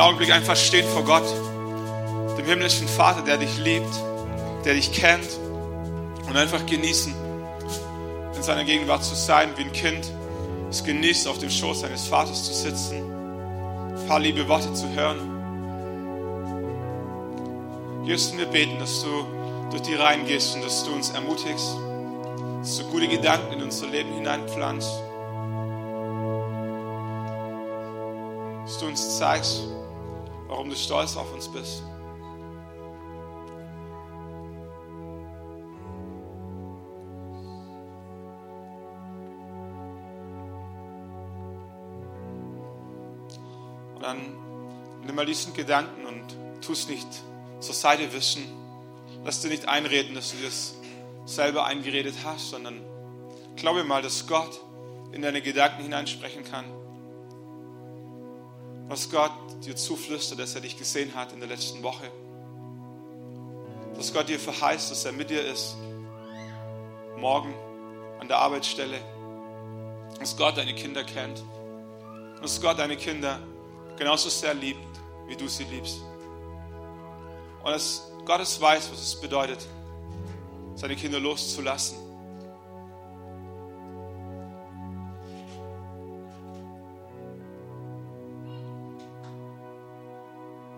einen Augenblick einfach stehen vor Gott, dem himmlischen Vater, der dich liebt, der dich kennt und einfach genießen, in seiner Gegenwart zu sein, wie ein Kind es genießt, auf dem Schoß seines Vaters zu sitzen, ein paar liebe Worte zu hören. Jesus, wir beten, dass du durch die Reihen gehst und dass du uns ermutigst, dass du gute Gedanken in unser Leben hineinpflanzt, dass du uns zeigst, warum du stolz auf uns bist. Und dann nimm mal diesen Gedanken und tu es nicht zur Seite wischen. Lass dir nicht einreden, dass du das selber eingeredet hast, sondern glaube mal, dass Gott in deine Gedanken hineinsprechen kann. Dass Gott dir zuflüstert, dass er dich gesehen hat in der letzten Woche. Dass Gott dir verheißt, dass er mit dir ist. Morgen an der Arbeitsstelle. Dass Gott deine Kinder kennt. Dass Gott deine Kinder genauso sehr liebt, wie du sie liebst. Und dass Gott es weiß, was es bedeutet, seine Kinder loszulassen.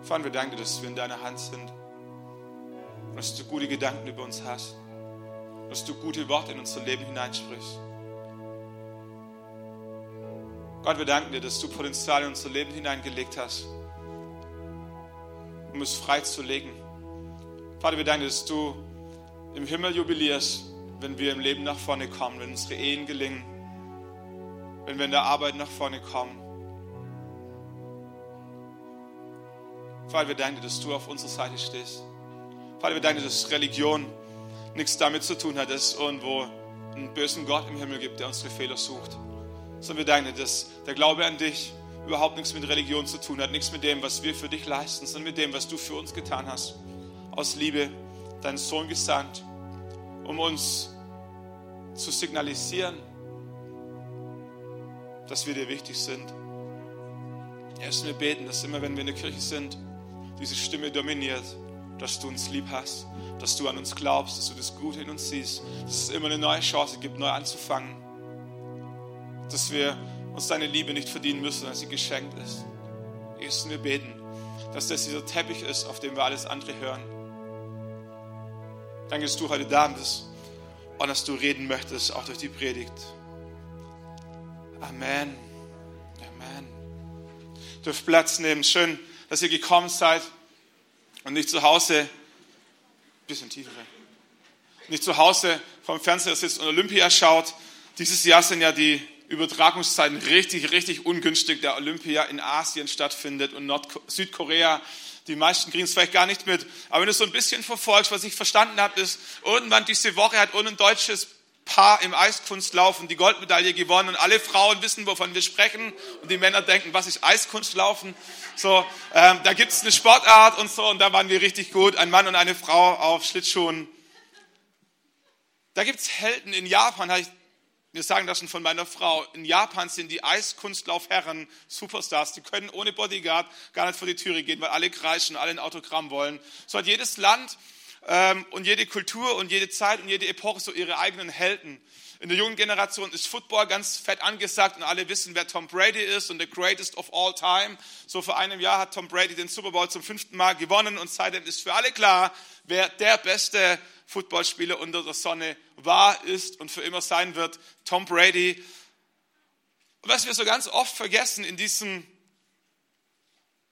Vater, wir danken dir, dass wir in deiner Hand sind. Und dass du gute Gedanken über uns hast. Dass du gute Worte in unser Leben hineinsprichst. Gott, wir danken dir, dass du Potenzial in unser Leben hineingelegt hast, um es freizulegen. Vater, wir danken dir, dass du im Himmel jubilierst, wenn wir im Leben nach vorne kommen, wenn unsere Ehen gelingen, wenn wir in der Arbeit nach vorne kommen. Vater, wir danken dir, dass du auf unserer Seite stehst. Vater, wir danken dir, dass Religion nichts damit zu tun hat, dass es irgendwo einen bösen Gott im Himmel gibt, der unsere Fehler sucht. Sondern wir danken dir, dass der Glaube an dich überhaupt nichts mit Religion zu tun hat, nichts mit dem, was wir für dich leisten, sondern mit dem, was du für uns getan hast. Aus Liebe deinen Sohn gesandt, um uns zu signalisieren, dass wir dir wichtig sind. Erst wir beten, dass immer, wenn wir in der Kirche sind, diese Stimme dominiert, dass du uns lieb hast, dass du an uns glaubst, dass du das Gute in uns siehst, dass es immer eine neue Chance gibt, neu anzufangen, dass wir uns deine Liebe nicht verdienen müssen, sondern sie geschenkt ist. Erst wir beten, dass das dieser Teppich ist, auf dem wir alles andere hören. Danke, dass du heute da bist und dass du reden möchtest, auch durch die Predigt. Amen. Amen. Dürft Platz nehmen. Schön, dass ihr gekommen seid und nicht zu Hause, bisschen tiefer, nicht zu Hause vom Fernseher sitzt und Olympia schaut. Dieses Jahr sind ja die Übertragungszeiten richtig, richtig ungünstig, der Olympia in Asien stattfindet und Nord Südkorea die meisten kriegen es vielleicht gar nicht mit. Aber wenn du so ein bisschen verfolgst, was ich verstanden habe, ist, irgendwann diese Woche hat ein deutsches Paar im Eiskunstlaufen die Goldmedaille gewonnen und alle Frauen wissen, wovon wir sprechen und die Männer denken, was ist Eiskunstlaufen? So, ähm, da gibt es eine Sportart und so und da waren wir richtig gut, ein Mann und eine Frau auf Schlittschuhen. Da gibt es Helden in Japan, habe ich wir sagen das schon von meiner Frau. In Japan sind die Eiskunstlaufherren Superstars. Die können ohne Bodyguard gar nicht vor die Türe gehen, weil alle kreischen, alle ein Autogramm wollen. So hat jedes Land und jede Kultur und jede Zeit und jede Epoche so ihre eigenen Helden. In der jungen Generation ist Football ganz fett angesagt und alle wissen, wer Tom Brady ist und the greatest of all time. So vor einem Jahr hat Tom Brady den Super Bowl zum fünften Mal gewonnen und seitdem ist für alle klar, wer der beste Footballspieler unter der Sonne war, ist und für immer sein wird, Tom Brady. Und was wir so ganz oft vergessen in diesem,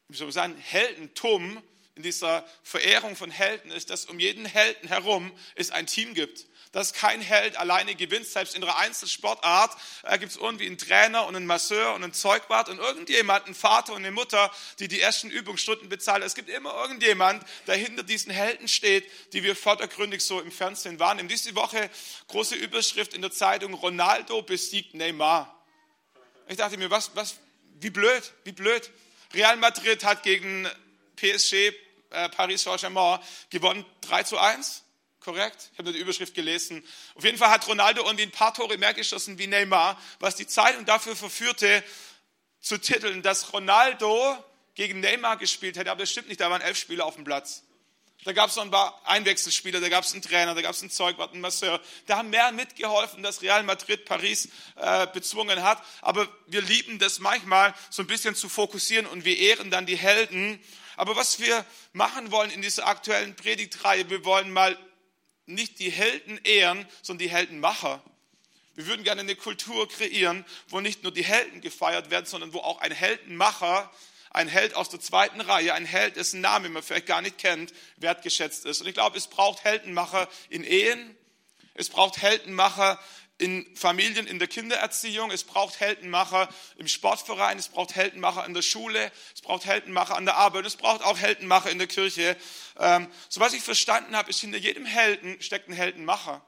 wie soll man sagen, Heldentum, in dieser Verehrung von Helden, ist, dass um jeden Helden herum es ein Team gibt dass kein Held alleine gewinnt. Selbst in einer Einzelsportart äh, gibt es irgendwie einen Trainer und einen Masseur und einen Zeugwart und irgendjemand, einen Vater und eine Mutter, die die ersten Übungsstunden bezahlen. Es gibt immer irgendjemand, der hinter diesen Helden steht, die wir vordergründig so im Fernsehen wahrnehmen. Diese Woche große Überschrift in der Zeitung, Ronaldo besiegt Neymar. Ich dachte mir, was, was, wie blöd, wie blöd. Real Madrid hat gegen PSG, äh, Paris Saint-Germain gewonnen 3 zu 1 korrekt? Ich habe die Überschrift gelesen. Auf jeden Fall hat Ronaldo irgendwie ein paar Tore mehr geschossen wie Neymar, was die Zeitung dafür verführte, zu titeln, dass Ronaldo gegen Neymar gespielt hätte, aber das stimmt nicht, da waren elf Spieler auf dem Platz. Da gab es noch ein paar Einwechselspieler, da gab es einen Trainer, da gab es einen Zeugwart, einen Masseur. Da haben mehr mitgeholfen, dass Real Madrid Paris äh, bezwungen hat. Aber wir lieben das manchmal so ein bisschen zu fokussieren und wir ehren dann die Helden. Aber was wir machen wollen in dieser aktuellen Predigtreihe, wir wollen mal nicht die Helden ehren, sondern die Heldenmacher. Wir würden gerne eine Kultur kreieren, wo nicht nur die Helden gefeiert werden, sondern wo auch ein Heldenmacher ein Held aus der zweiten Reihe, ein Held, dessen Name man vielleicht gar nicht kennt, wertgeschätzt ist. Und ich glaube, es braucht Heldenmacher in Ehen, es braucht Heldenmacher in Familien, in der Kindererziehung, es braucht Heldenmacher im Sportverein, es braucht Heldenmacher in der Schule, es braucht Heldenmacher an der Arbeit, es braucht auch Heldenmacher in der Kirche. Ähm, so was ich verstanden habe, ist hinter jedem Helden steckt ein Heldenmacher.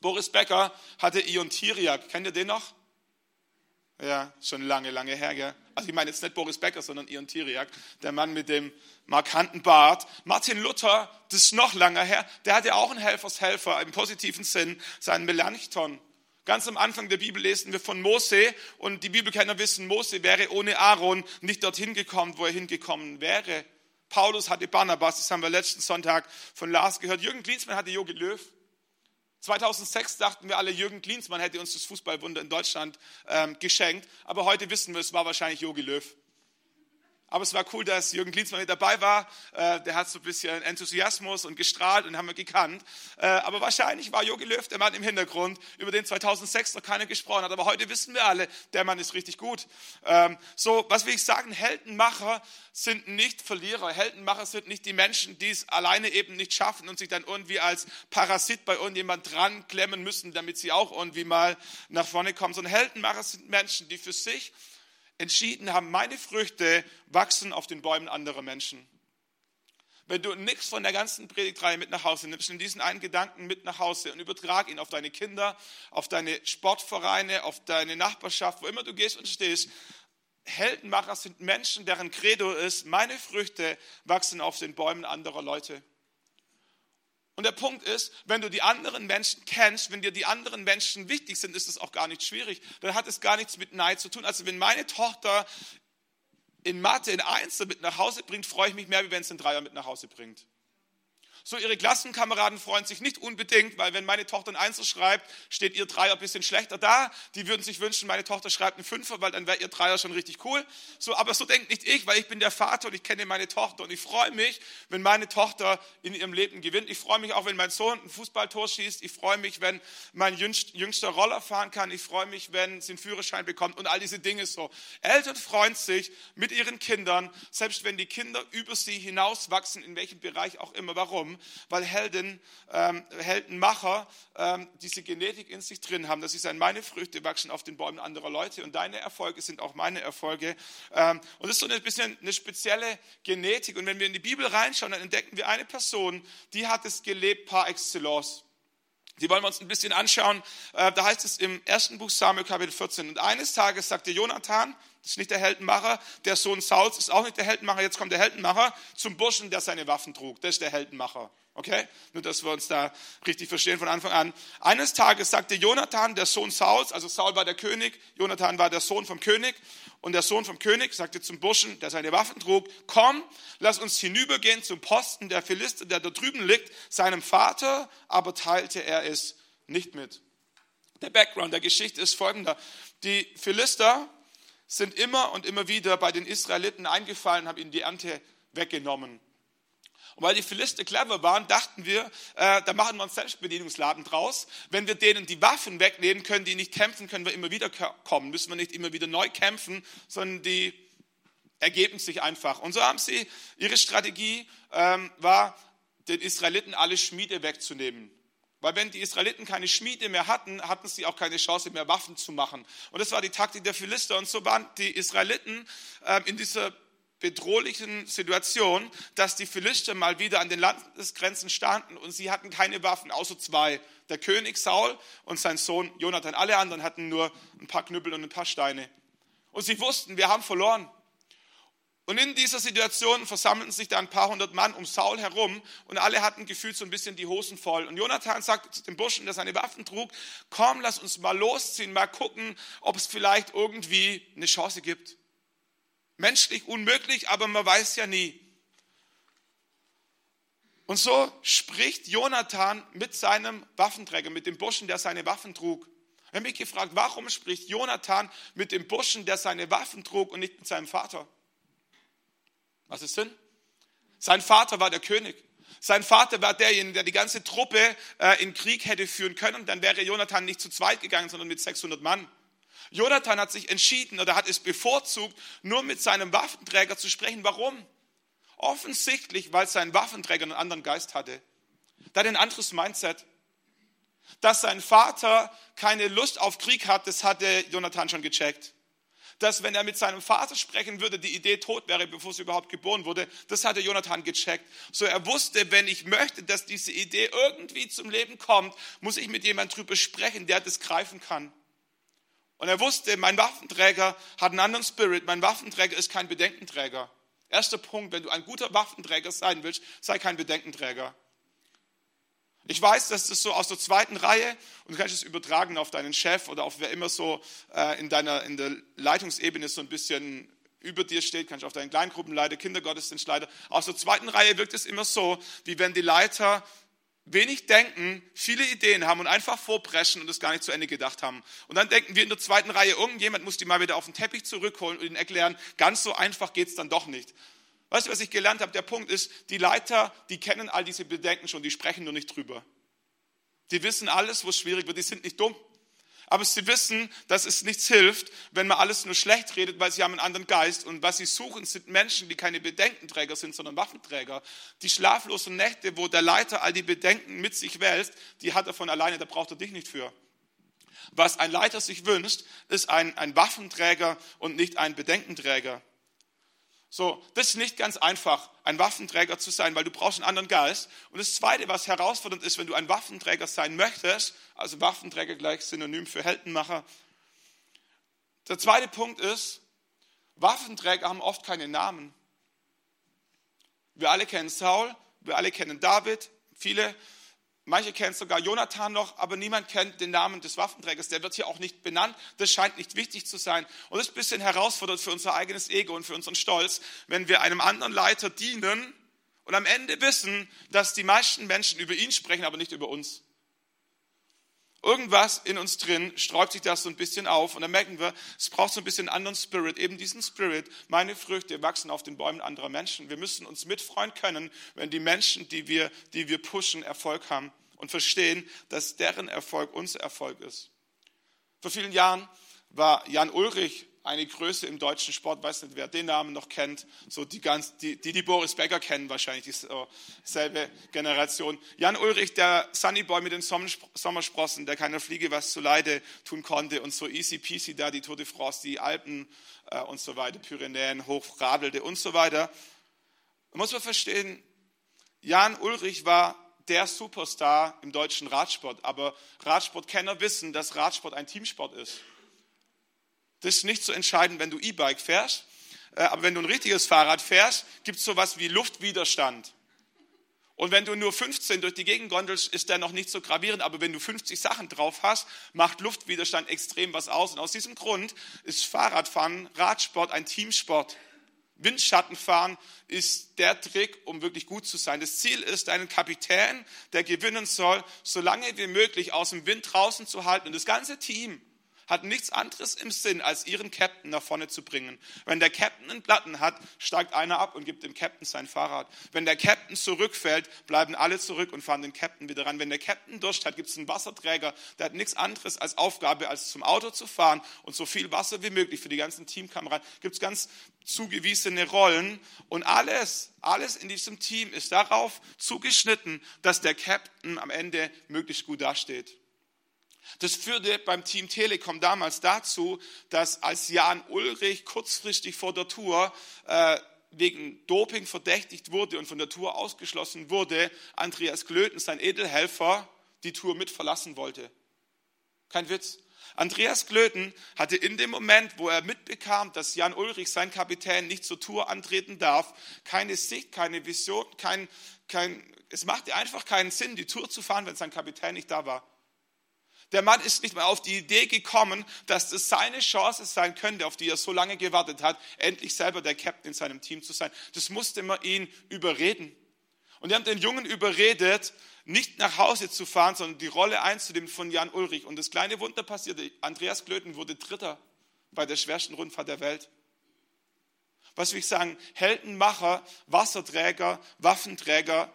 Boris Becker hatte Ion Tiriak, kennt ihr den noch? Ja, schon lange, lange her, gell? Also ich meine jetzt nicht Boris Becker, sondern Ion Tiriak, der Mann mit dem markanten Bart. Martin Luther, das ist noch länger her, der hatte auch einen Helfershelfer im positiven Sinn, seinen Melanchthon. Ganz am Anfang der Bibel lesen wir von Mose und die Bibelkenner wissen, Mose wäre ohne Aaron nicht dorthin gekommen, wo er hingekommen wäre. Paulus hatte Barnabas, das haben wir letzten Sonntag von Lars gehört. Jürgen Klinsmann hatte Jogi Löw. 2006 dachten wir alle, Jürgen Klinsmann hätte uns das Fußballwunder in Deutschland ähm, geschenkt. Aber heute wissen wir, es war wahrscheinlich Jogi Löw. Aber es war cool, dass Jürgen Klinsmann mit dabei war. Äh, der hat so ein bisschen Enthusiasmus und gestrahlt und haben wir gekannt. Äh, aber wahrscheinlich war Jogi Löw der Mann im Hintergrund, über den 2006 noch keiner gesprochen hat. Aber heute wissen wir alle, der Mann ist richtig gut. Ähm, so, was will ich sagen? Heldenmacher sind nicht Verlierer. Heldenmacher sind nicht die Menschen, die es alleine eben nicht schaffen und sich dann irgendwie als Parasit bei irgendjemand dran klemmen müssen, damit sie auch irgendwie mal nach vorne kommen. Sondern Heldenmacher sind Menschen, die für sich entschieden haben, meine Früchte wachsen auf den Bäumen anderer Menschen. Wenn du nichts von der ganzen Predigtreihe mit nach Hause nimmst, nimm diesen einen Gedanken mit nach Hause und übertrag ihn auf deine Kinder, auf deine Sportvereine, auf deine Nachbarschaft, wo immer du gehst und stehst. Heldenmacher sind Menschen, deren Credo ist, meine Früchte wachsen auf den Bäumen anderer Leute. Und der Punkt ist, wenn du die anderen Menschen kennst, wenn dir die anderen Menschen wichtig sind, ist es auch gar nicht schwierig. Dann hat es gar nichts mit Neid zu tun. Also wenn meine Tochter in Mathe in Einzel mit nach Hause bringt, freue ich mich mehr, wie wenn es einen Dreier mit nach Hause bringt. So, ihre Klassenkameraden freuen sich nicht unbedingt, weil wenn meine Tochter ein Einzel schreibt, steht ihr Dreier ein bisschen schlechter da. Die würden sich wünschen, meine Tochter schreibt einen Fünfer, weil dann wäre ihr Dreier schon richtig cool. So, aber so denkt nicht ich, weil ich bin der Vater und ich kenne meine Tochter und ich freue mich, wenn meine Tochter in ihrem Leben gewinnt. Ich freue mich auch, wenn mein Sohn ein Fußballtor schießt. Ich freue mich, wenn mein jüngster Roller fahren kann. Ich freue mich, wenn sie einen Führerschein bekommt und all diese Dinge so. Eltern freuen sich mit ihren Kindern, selbst wenn die Kinder über sie hinauswachsen, in welchem Bereich auch immer. Warum? Weil Helden, ähm, Heldenmacher ähm, diese Genetik in sich drin haben. dass sie sagen, meine Früchte wachsen auf den Bäumen anderer Leute und deine Erfolge sind auch meine Erfolge. Ähm, und das ist so ein bisschen eine spezielle Genetik. Und wenn wir in die Bibel reinschauen, dann entdecken wir eine Person, die hat es gelebt par excellence. Die wollen wir uns ein bisschen anschauen. Äh, da heißt es im ersten Buch Samuel Kapitel 14. Und eines Tages sagte Jonathan, das ist nicht der Heldenmacher. Der Sohn Sauls ist auch nicht der Heldenmacher. Jetzt kommt der Heldenmacher zum Burschen, der seine Waffen trug. Das ist der Heldenmacher. Okay? Nur, dass wir uns da richtig verstehen von Anfang an. Eines Tages sagte Jonathan, der Sohn Sauls, also Saul war der König, Jonathan war der Sohn vom König. Und der Sohn vom König sagte zum Burschen, der seine Waffen trug, komm, lass uns hinübergehen zum Posten der Philister, der da drüben liegt. Seinem Vater aber teilte er es nicht mit. Der Background der Geschichte ist folgender. Die Philister sind immer und immer wieder bei den Israeliten eingefallen, haben ihnen die Ernte weggenommen. Und weil die Philister clever waren, dachten wir, äh, da machen wir einen Selbstbedienungsladen draus. Wenn wir denen die Waffen wegnehmen, können die nicht kämpfen, können wir immer wieder kommen. Müssen wir nicht immer wieder neu kämpfen, sondern die ergeben sich einfach. Und so haben sie, ihre Strategie ähm, war, den Israeliten alle Schmiede wegzunehmen. Weil wenn die Israeliten keine Schmiede mehr hatten, hatten sie auch keine Chance mehr, Waffen zu machen. Und das war die Taktik der Philister. Und so waren die Israeliten äh, in dieser bedrohlichen Situation, dass die Philister mal wieder an den Landesgrenzen standen und sie hatten keine Waffen, außer zwei. Der König Saul und sein Sohn Jonathan. Alle anderen hatten nur ein paar Knüppel und ein paar Steine. Und sie wussten, wir haben verloren. Und in dieser Situation versammelten sich da ein paar hundert Mann um Saul herum und alle hatten gefühlt so ein bisschen die Hosen voll. Und Jonathan sagte zu dem Burschen, der seine Waffen trug, komm, lass uns mal losziehen, mal gucken, ob es vielleicht irgendwie eine Chance gibt. Menschlich unmöglich, aber man weiß ja nie. Und so spricht Jonathan mit seinem Waffenträger, mit dem Burschen, der seine Waffen trug. Ich habe mich gefragt, warum spricht Jonathan mit dem Burschen, der seine Waffen trug und nicht mit seinem Vater? Was ist Sinn? Sein Vater war der König. Sein Vater war derjenige, der die ganze Truppe äh, in Krieg hätte führen können. Dann wäre Jonathan nicht zu zweit gegangen, sondern mit 600 Mann. Jonathan hat sich entschieden oder hat es bevorzugt, nur mit seinem Waffenträger zu sprechen. Warum? Offensichtlich, weil sein Waffenträger einen anderen Geist hatte. Da hat ein anderes Mindset. Dass sein Vater keine Lust auf Krieg hat, das hatte Jonathan schon gecheckt dass wenn er mit seinem Vater sprechen würde, die Idee tot wäre, bevor sie überhaupt geboren wurde. Das hatte Jonathan gecheckt. So er wusste, wenn ich möchte, dass diese Idee irgendwie zum Leben kommt, muss ich mit jemandem drüber sprechen, der das greifen kann. Und er wusste, mein Waffenträger hat einen anderen Spirit. Mein Waffenträger ist kein Bedenkenträger. Erster Punkt, wenn du ein guter Waffenträger sein willst, sei kein Bedenkenträger. Ich weiß, dass das so aus der zweiten Reihe und du kannst es übertragen auf deinen Chef oder auf wer immer so äh, in deiner in der Leitungsebene so ein bisschen über dir steht, kannst du auf deinen Kleingruppenleiter, Kindergottesdienstleiter. Aus der zweiten Reihe wirkt es immer so, wie wenn die Leiter wenig denken, viele Ideen haben und einfach vorpreschen und es gar nicht zu Ende gedacht haben. Und dann denken wir in der zweiten Reihe, irgendjemand muss die mal wieder auf den Teppich zurückholen und ihnen erklären, ganz so einfach geht es dann doch nicht. Weißt du, was ich gelernt habe? Der Punkt ist, die Leiter, die kennen all diese Bedenken schon, die sprechen nur nicht drüber. Die wissen alles, wo es schwierig wird, die sind nicht dumm. Aber sie wissen, dass es nichts hilft, wenn man alles nur schlecht redet, weil sie haben einen anderen Geist. Und was sie suchen, sind Menschen, die keine Bedenkenträger sind, sondern Waffenträger. Die schlaflosen Nächte, wo der Leiter all die Bedenken mit sich wälzt, die hat er von alleine, da braucht er dich nicht für. Was ein Leiter sich wünscht, ist ein, ein Waffenträger und nicht ein Bedenkenträger. So, das ist nicht ganz einfach, ein Waffenträger zu sein, weil du brauchst einen anderen Geist. Und das Zweite, was herausfordernd ist, wenn du ein Waffenträger sein möchtest, also Waffenträger gleich Synonym für Heldenmacher. Der zweite Punkt ist, Waffenträger haben oft keine Namen. Wir alle kennen Saul, wir alle kennen David, viele Manche kennen sogar Jonathan noch, aber niemand kennt den Namen des Waffenträgers. Der wird hier auch nicht benannt. Das scheint nicht wichtig zu sein. Und das ist ein bisschen herausfordernd für unser eigenes Ego und für unseren Stolz, wenn wir einem anderen Leiter dienen und am Ende wissen, dass die meisten Menschen über ihn sprechen, aber nicht über uns. Irgendwas in uns drin sträubt sich das so ein bisschen auf und dann merken wir, es braucht so ein bisschen anderen Spirit, eben diesen Spirit. Meine Früchte wachsen auf den Bäumen anderer Menschen. Wir müssen uns mitfreuen können, wenn die Menschen, die wir, die wir pushen, Erfolg haben und verstehen, dass deren Erfolg unser Erfolg ist. Vor vielen Jahren war Jan Ulrich eine Größe im deutschen Sport, weiß nicht, wer den Namen noch kennt, so die, ganz, die, die, die Boris Becker kennen wahrscheinlich, dieselbe Generation. Jan Ulrich, der Sunnyboy mit den Sommersprossen, der keiner Fliege was zu Leide tun konnte und so easy peasy da die Tour de France, die Alpen äh, und so weiter, Pyrenäen hochradelte und so weiter. Da muss man verstehen, Jan Ulrich war der Superstar im deutschen Radsport. Aber Radsportkenner wissen, dass Radsport ein Teamsport ist. Das ist nicht so entscheidend, wenn du E-Bike fährst. Äh, aber wenn du ein richtiges Fahrrad fährst, gibt es sowas wie Luftwiderstand. Und wenn du nur 15 durch die Gegend gondelst, ist der noch nicht so gravierend. Aber wenn du 50 Sachen drauf hast, macht Luftwiderstand extrem was aus. Und aus diesem Grund ist Fahrradfahren, Radsport ein Teamsport. Windschattenfahren ist der Trick, um wirklich gut zu sein. Das Ziel ist, einen Kapitän, der gewinnen soll, so lange wie möglich aus dem Wind draußen zu halten. Und das ganze Team hat nichts anderes im Sinn, als ihren Captain nach vorne zu bringen. Wenn der Captain einen Platten hat, steigt einer ab und gibt dem Captain sein Fahrrad. Wenn der Captain zurückfällt, bleiben alle zurück und fahren den Captain wieder ran. Wenn der Captain Durst hat, gibt es einen Wasserträger, der hat nichts anderes als Aufgabe, als zum Auto zu fahren und so viel Wasser wie möglich für die ganzen Teamkameraden. Gibt es ganz zugewiesene Rollen und alles, alles in diesem Team ist darauf zugeschnitten, dass der Captain am Ende möglichst gut dasteht. Das führte beim Team Telekom damals dazu, dass als Jan Ulrich kurzfristig vor der Tour äh, wegen Doping verdächtigt wurde und von der Tour ausgeschlossen wurde, Andreas Glöten, sein Edelhelfer, die Tour mit verlassen wollte. Kein Witz. Andreas Glöten hatte in dem Moment, wo er mitbekam, dass Jan Ulrich, sein Kapitän, nicht zur Tour antreten darf, keine Sicht, keine Vision, kein, kein, es machte einfach keinen Sinn, die Tour zu fahren, wenn sein Kapitän nicht da war. Der Mann ist nicht mal auf die Idee gekommen, dass das seine Chance sein könnte, auf die er so lange gewartet hat, endlich selber der Captain in seinem Team zu sein. Das musste man ihn überreden. Und die haben den Jungen überredet, nicht nach Hause zu fahren, sondern die Rolle einzunehmen von Jan Ulrich. Und das kleine Wunder passierte. Andreas Klöten wurde Dritter bei der schwersten Rundfahrt der Welt. Was will ich sagen? Heldenmacher, Wasserträger, Waffenträger,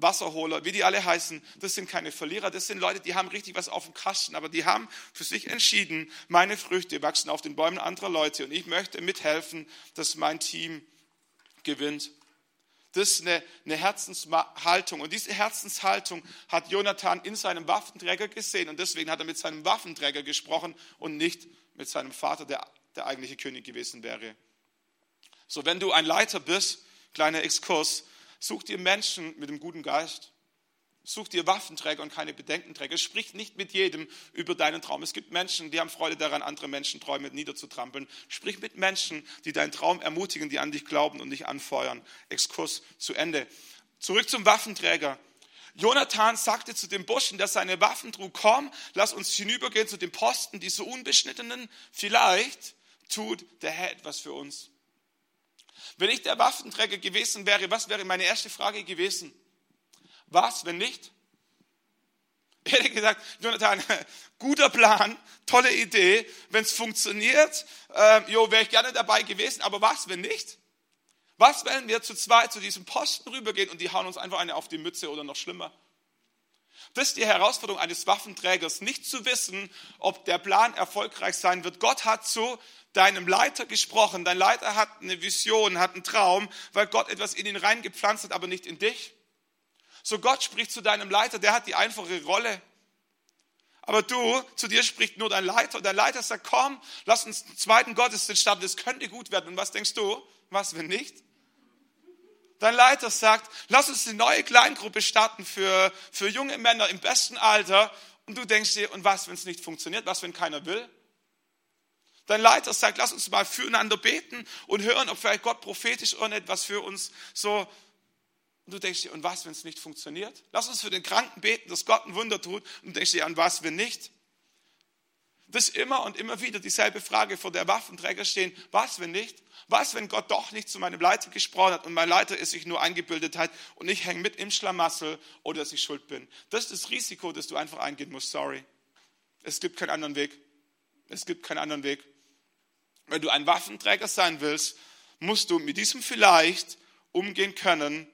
Wasserholer, wie die alle heißen, das sind keine Verlierer, das sind Leute, die haben richtig was auf dem Kasten, aber die haben für sich entschieden, meine Früchte wachsen auf den Bäumen anderer Leute und ich möchte mithelfen, dass mein Team gewinnt. Das ist eine, eine Herzenshaltung. Und diese Herzenshaltung hat Jonathan in seinem Waffenträger gesehen. Und deswegen hat er mit seinem Waffenträger gesprochen und nicht mit seinem Vater, der der eigentliche König gewesen wäre. So, wenn du ein Leiter bist, kleiner Exkurs, such dir Menschen mit einem guten Geist. Such dir Waffenträger und keine Bedenkenträger. Sprich nicht mit jedem über deinen Traum. Es gibt Menschen, die haben Freude daran, andere Menschen Träume niederzutrampeln. Sprich mit Menschen, die deinen Traum ermutigen, die an dich glauben und dich anfeuern. Exkurs zu Ende. Zurück zum Waffenträger. Jonathan sagte zu dem Burschen, der seine Waffen trug, komm, lass uns hinübergehen zu den Posten, die so unbeschnittenen. Vielleicht tut der Herr etwas für uns. Wenn ich der Waffenträger gewesen wäre, was wäre meine erste Frage gewesen? Was, wenn nicht? Ich hätte gesagt, Jonathan, guter Plan, tolle Idee. Wenn es funktioniert, äh, jo, wäre ich gerne dabei gewesen. Aber was, wenn nicht? Was, wenn wir zu zweit zu diesem Posten rübergehen und die hauen uns einfach eine auf die Mütze oder noch schlimmer? Das ist die Herausforderung eines Waffenträgers, nicht zu wissen, ob der Plan erfolgreich sein wird. Gott hat zu deinem Leiter gesprochen. Dein Leiter hat eine Vision, hat einen Traum, weil Gott etwas in ihn reingepflanzt hat, aber nicht in dich. So Gott spricht zu deinem Leiter, der hat die einfache Rolle. Aber du, zu dir spricht nur dein Leiter. Dein Leiter sagt, komm, lass uns einen zweiten Gottesdienst starten, das könnte gut werden. Und was denkst du? Was, wenn nicht? Dein Leiter sagt, lass uns eine neue Kleingruppe starten für, für junge Männer im besten Alter. Und du denkst dir, und was, wenn es nicht funktioniert? Was, wenn keiner will? Dein Leiter sagt, lass uns mal füreinander beten und hören, ob vielleicht Gott prophetisch irgendetwas für uns so. Und du denkst dir, und was, wenn es nicht funktioniert? Lass uns für den Kranken beten, dass Gott ein Wunder tut. Und du denkst dir, an was, wenn nicht? Das immer und immer wieder dieselbe Frage, vor der Waffenträger stehen. Was, wenn nicht? Was, wenn Gott doch nicht zu meinem Leiter gesprochen hat und mein Leiter es sich nur eingebildet hat und ich hänge mit im Schlamassel oder dass ich schuld bin? Das ist das Risiko, das du einfach eingehen musst. Sorry. Es gibt keinen anderen Weg. Es gibt keinen anderen Weg. Wenn du ein Waffenträger sein willst, musst du mit diesem vielleicht umgehen können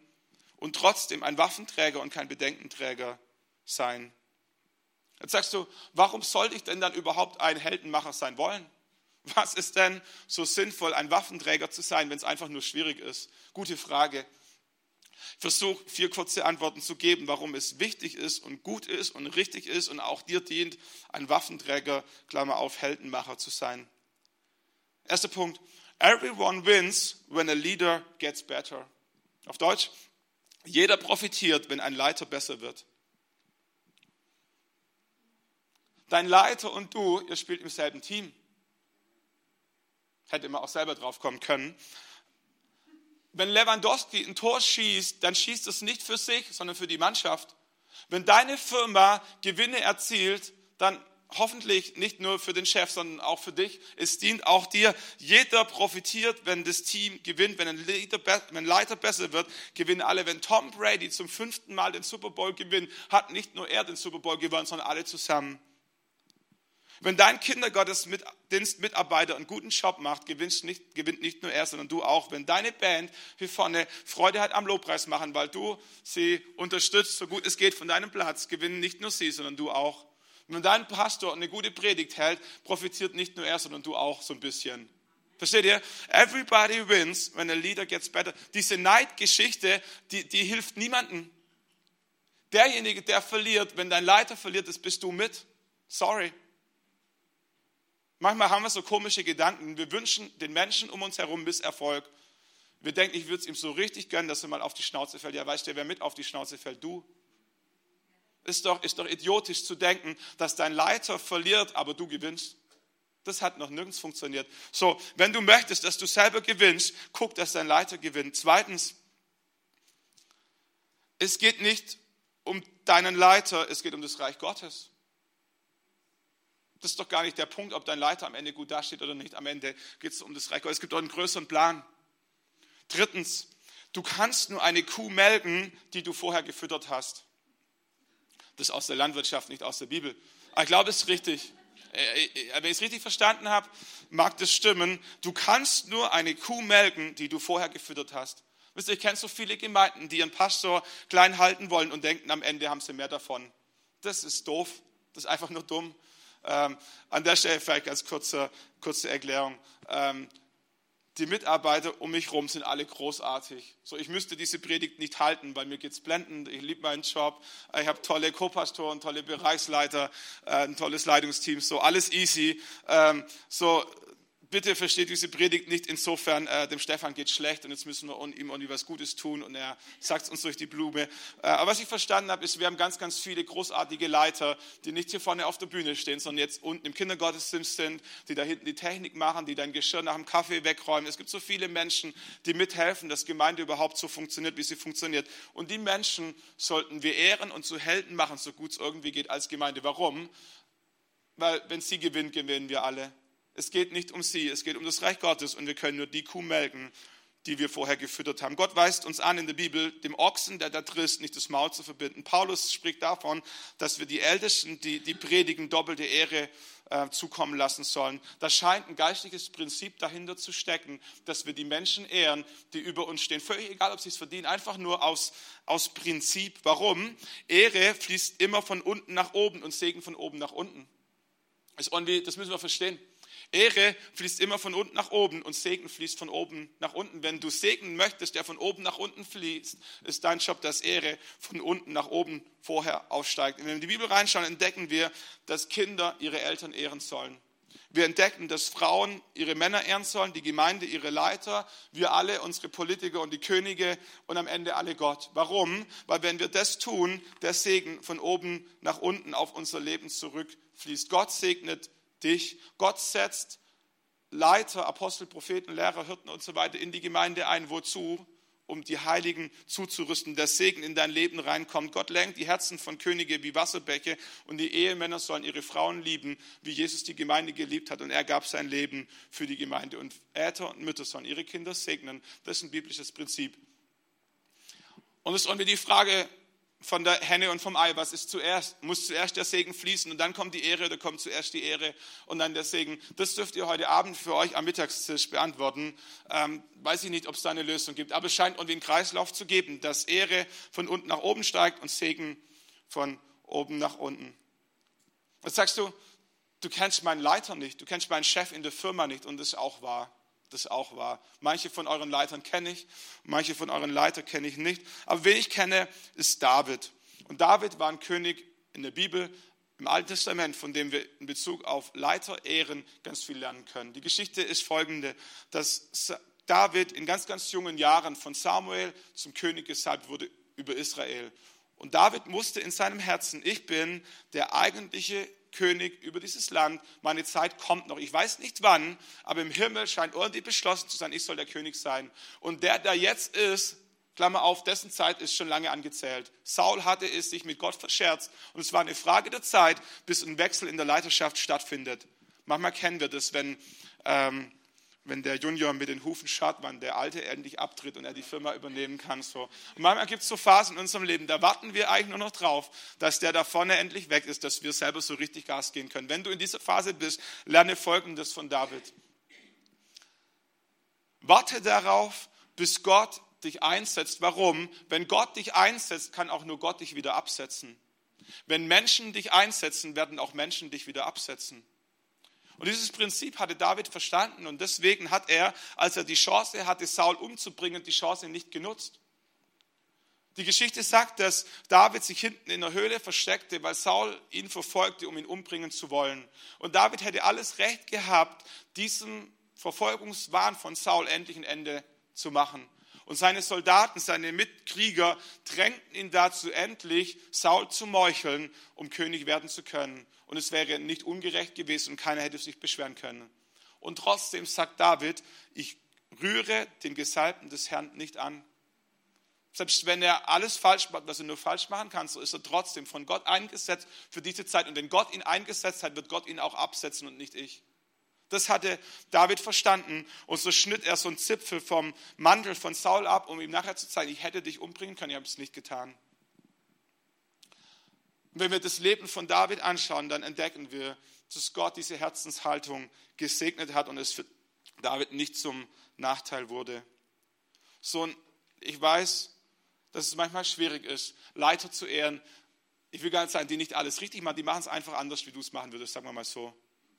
und trotzdem ein Waffenträger und kein Bedenkenträger sein. Jetzt sagst du, warum sollte ich denn dann überhaupt ein Heldenmacher sein wollen? Was ist denn so sinnvoll, ein Waffenträger zu sein, wenn es einfach nur schwierig ist? Gute Frage. Ich versuche vier kurze Antworten zu geben, warum es wichtig ist und gut ist und richtig ist und auch dir dient, ein Waffenträger, Klammer auf, Heldenmacher zu sein. Erster Punkt. Everyone wins when a leader gets better. Auf Deutsch. Jeder profitiert, wenn ein Leiter besser wird. Dein Leiter und du, ihr spielt im selben Team. Hätte man auch selber drauf kommen können. Wenn Lewandowski ein Tor schießt, dann schießt es nicht für sich, sondern für die Mannschaft. Wenn deine Firma Gewinne erzielt, dann hoffentlich nicht nur für den Chef, sondern auch für dich. Es dient auch dir. Jeder profitiert, wenn das Team gewinnt, wenn ein Leiter, wenn ein Leiter besser wird, gewinnen alle. Wenn Tom Brady zum fünften Mal den Super Bowl gewinnt, hat nicht nur er den Super Bowl gewonnen, sondern alle zusammen. Wenn dein Kindergottesdienstmitarbeiter einen guten Job macht, gewinnt nicht, gewinnt nicht nur er, sondern du auch. Wenn deine Band hier vorne Freude hat am Lobpreis machen, weil du sie unterstützt, so gut es geht von deinem Platz, gewinnen nicht nur sie, sondern du auch. Wenn dein Pastor eine gute Predigt hält, profitiert nicht nur er, sondern du auch so ein bisschen. Versteht ihr? Everybody wins when a leader gets better. Diese Neidgeschichte, die, die hilft niemandem. Derjenige, der verliert, wenn dein Leiter verliert, das bist du mit. Sorry. Manchmal haben wir so komische Gedanken. Wir wünschen den Menschen um uns herum Misserfolg. Wir denken, ich würde es ihm so richtig gönnen, dass er mal auf die Schnauze fällt. Ja, weißt du, wer mit auf die Schnauze fällt? Du. Ist doch, ist doch idiotisch zu denken, dass dein Leiter verliert, aber du gewinnst. Das hat noch nirgends funktioniert. So, wenn du möchtest, dass du selber gewinnst, guck, dass dein Leiter gewinnt. Zweitens, es geht nicht um deinen Leiter, es geht um das Reich Gottes. Das ist doch gar nicht der Punkt, ob dein Leiter am Ende gut dasteht oder nicht. Am Ende geht es um das Reich Gottes. Es gibt auch einen größeren Plan. Drittens, du kannst nur eine Kuh melken, die du vorher gefüttert hast. Das ist aus der Landwirtschaft, nicht aus der Bibel. Aber ich glaube, es ist richtig. Äh, äh, wenn ich es richtig verstanden habe, mag das stimmen. Du kannst nur eine Kuh melken, die du vorher gefüttert hast. Wisst ihr, ich kenne so viele Gemeinden, die ihren Pastor klein halten wollen und denken, am Ende haben sie mehr davon. Das ist doof. Das ist einfach nur dumm. Ähm, an der Stelle vielleicht als kurze, kurze Erklärung. Ähm, die Mitarbeiter um mich herum sind alle großartig. So, ich müsste diese Predigt nicht halten, weil mir geht's blendend. Ich liebe meinen Job. Ich habe tolle Co-Pastoren, tolle Bereichsleiter, äh, ein tolles Leitungsteam. So, alles easy. Ähm, so, bitte versteht diese Predigt nicht insofern, äh, dem Stefan geht schlecht und jetzt müssen wir ihm irgendwie was Gutes tun und er sagt es uns durch die Blume. Äh, aber was ich verstanden habe, ist, wir haben ganz, ganz viele großartige Leiter, die nicht hier vorne auf der Bühne stehen, sondern jetzt unten im Kindergottesdienst sind, die da hinten die Technik machen, die dein Geschirr nach dem Kaffee wegräumen. Es gibt so viele Menschen, die mithelfen, dass Gemeinde überhaupt so funktioniert, wie sie funktioniert. Und die Menschen sollten wir ehren und zu Helden machen, so gut es irgendwie geht als Gemeinde. Warum? Weil wenn sie gewinnt, gewinnen wir alle. Es geht nicht um sie, es geht um das Reich Gottes und wir können nur die Kuh melken, die wir vorher gefüttert haben. Gott weist uns an in der Bibel, dem Ochsen, der da drisst, nicht das Maul zu verbinden. Paulus spricht davon, dass wir die Ältesten, die, die predigen, doppelte Ehre äh, zukommen lassen sollen. Da scheint ein geistliches Prinzip dahinter zu stecken, dass wir die Menschen ehren, die über uns stehen. Völlig egal, ob sie es verdienen, einfach nur aus, aus Prinzip. Warum? Ehre fließt immer von unten nach oben und Segen von oben nach unten. Das müssen wir verstehen. Ehre fließt immer von unten nach oben und Segen fließt von oben nach unten. Wenn du segnen möchtest, der von oben nach unten fließt, ist dein Job, dass Ehre von unten nach oben vorher aufsteigt. wenn wir in die Bibel reinschauen, entdecken wir, dass Kinder ihre Eltern ehren sollen. Wir entdecken, dass Frauen ihre Männer ehren sollen, die Gemeinde ihre Leiter, wir alle, unsere Politiker und die Könige und am Ende alle Gott. Warum? Weil wenn wir das tun, der Segen von oben nach unten auf unser Leben zurückfließt. Gott segnet dich. Gott setzt Leiter, Apostel, Propheten, Lehrer, Hirten und so weiter in die Gemeinde ein. Wozu? Um die Heiligen zuzurüsten, dass Segen in dein Leben reinkommt. Gott lenkt die Herzen von Könige wie Wasserbäche und die Ehemänner sollen ihre Frauen lieben, wie Jesus die Gemeinde geliebt hat und er gab sein Leben für die Gemeinde. Und Väter und Mütter sollen ihre Kinder segnen. Das ist ein biblisches Prinzip. Und es ist irgendwie die Frage, von der Henne und vom Ei. Was ist zuerst? Muss zuerst der Segen fließen und dann kommt die Ehre oder kommt zuerst die Ehre und dann der Segen? Das dürft ihr heute Abend für euch am Mittagstisch beantworten. Ähm, weiß ich nicht, ob es da eine Lösung gibt, aber es scheint irgendwie einen Kreislauf zu geben, dass Ehre von unten nach oben steigt und Segen von oben nach unten. Jetzt sagst du, du kennst meinen Leiter nicht, du kennst meinen Chef in der Firma nicht und das ist auch wahr das auch wahr. Manche von euren Leitern kenne ich, manche von euren Leitern kenne ich nicht. Aber wen ich kenne, ist David. Und David war ein König in der Bibel, im Alten Testament, von dem wir in Bezug auf Leiter ehren ganz viel lernen können. Die Geschichte ist folgende, dass David in ganz, ganz jungen Jahren von Samuel zum König gesalbt wurde über Israel. Und David musste in seinem Herzen, ich bin der eigentliche König über dieses Land. Meine Zeit kommt noch. Ich weiß nicht wann, aber im Himmel scheint irgendwie beschlossen zu sein, ich soll der König sein. Und der, der jetzt ist, Klammer auf, dessen Zeit ist schon lange angezählt. Saul hatte es sich mit Gott verscherzt und es war eine Frage der Zeit, bis ein Wechsel in der Leiterschaft stattfindet. Manchmal kennen wir das, wenn ähm, wenn der Junior mit den Hufen schaut, wann der Alte endlich abtritt und er die Firma übernehmen kann. So. Und manchmal gibt es so Phasen in unserem Leben, da warten wir eigentlich nur noch drauf, dass der da vorne endlich weg ist, dass wir selber so richtig Gas gehen können. Wenn du in dieser Phase bist, lerne Folgendes von David. Warte darauf, bis Gott dich einsetzt. Warum? Wenn Gott dich einsetzt, kann auch nur Gott dich wieder absetzen. Wenn Menschen dich einsetzen, werden auch Menschen dich wieder absetzen. Und dieses Prinzip hatte David verstanden und deswegen hat er, als er die Chance hatte, Saul umzubringen, die Chance nicht genutzt. Die Geschichte sagt, dass David sich hinten in der Höhle versteckte, weil Saul ihn verfolgte, um ihn umbringen zu wollen. Und David hätte alles Recht gehabt, diesem Verfolgungswahn von Saul endlich ein Ende zu machen. Und seine Soldaten, seine Mitkrieger drängten ihn dazu, endlich Saul zu meucheln, um König werden zu können. Und es wäre nicht ungerecht gewesen und keiner hätte sich beschweren können. Und trotzdem sagt David, ich rühre den Gesalbten des Herrn nicht an. Selbst wenn er alles falsch macht, was er nur falsch machen kann, so ist er trotzdem von Gott eingesetzt für diese Zeit. Und wenn Gott ihn eingesetzt hat, wird Gott ihn auch absetzen und nicht ich. Das hatte David verstanden. Und so schnitt er so einen Zipfel vom Mantel von Saul ab, um ihm nachher zu zeigen, ich hätte dich umbringen können, ich habe es nicht getan. Und wenn wir das Leben von David anschauen, dann entdecken wir, dass Gott diese Herzenshaltung gesegnet hat und es für David nicht zum Nachteil wurde. So, ich weiß, dass es manchmal schwierig ist, Leiter zu ehren. Ich will gar nicht sagen, die nicht alles richtig machen, die machen es einfach anders, wie du es machen würdest, sagen wir mal so.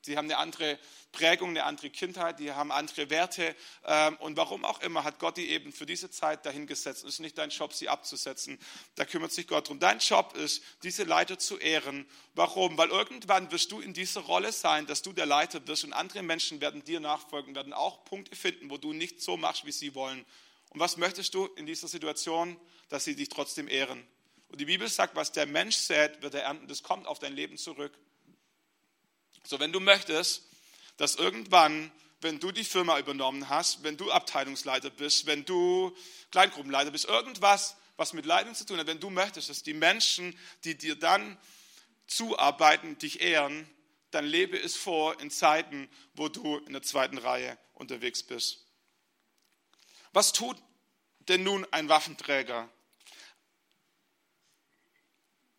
Sie haben eine andere Prägung, eine andere Kindheit, die haben andere Werte. Ähm, und warum auch immer hat Gott die eben für diese Zeit dahingesetzt. Es ist nicht dein Job, sie abzusetzen. Da kümmert sich Gott drum. Dein Job ist, diese Leiter zu ehren. Warum? Weil irgendwann wirst du in dieser Rolle sein, dass du der Leiter wirst und andere Menschen werden dir nachfolgen, werden auch Punkte finden, wo du nicht so machst, wie sie wollen. Und was möchtest du in dieser Situation? Dass sie dich trotzdem ehren. Und die Bibel sagt, was der Mensch sät, wird er ernten. Das kommt auf dein Leben zurück. So, wenn du möchtest, dass irgendwann, wenn du die Firma übernommen hast, wenn du Abteilungsleiter bist, wenn du Kleingruppenleiter bist, irgendwas, was mit Leitung zu tun hat, wenn du möchtest, dass die Menschen, die dir dann zuarbeiten, dich ehren, dann lebe es vor in Zeiten, wo du in der zweiten Reihe unterwegs bist. Was tut denn nun ein Waffenträger?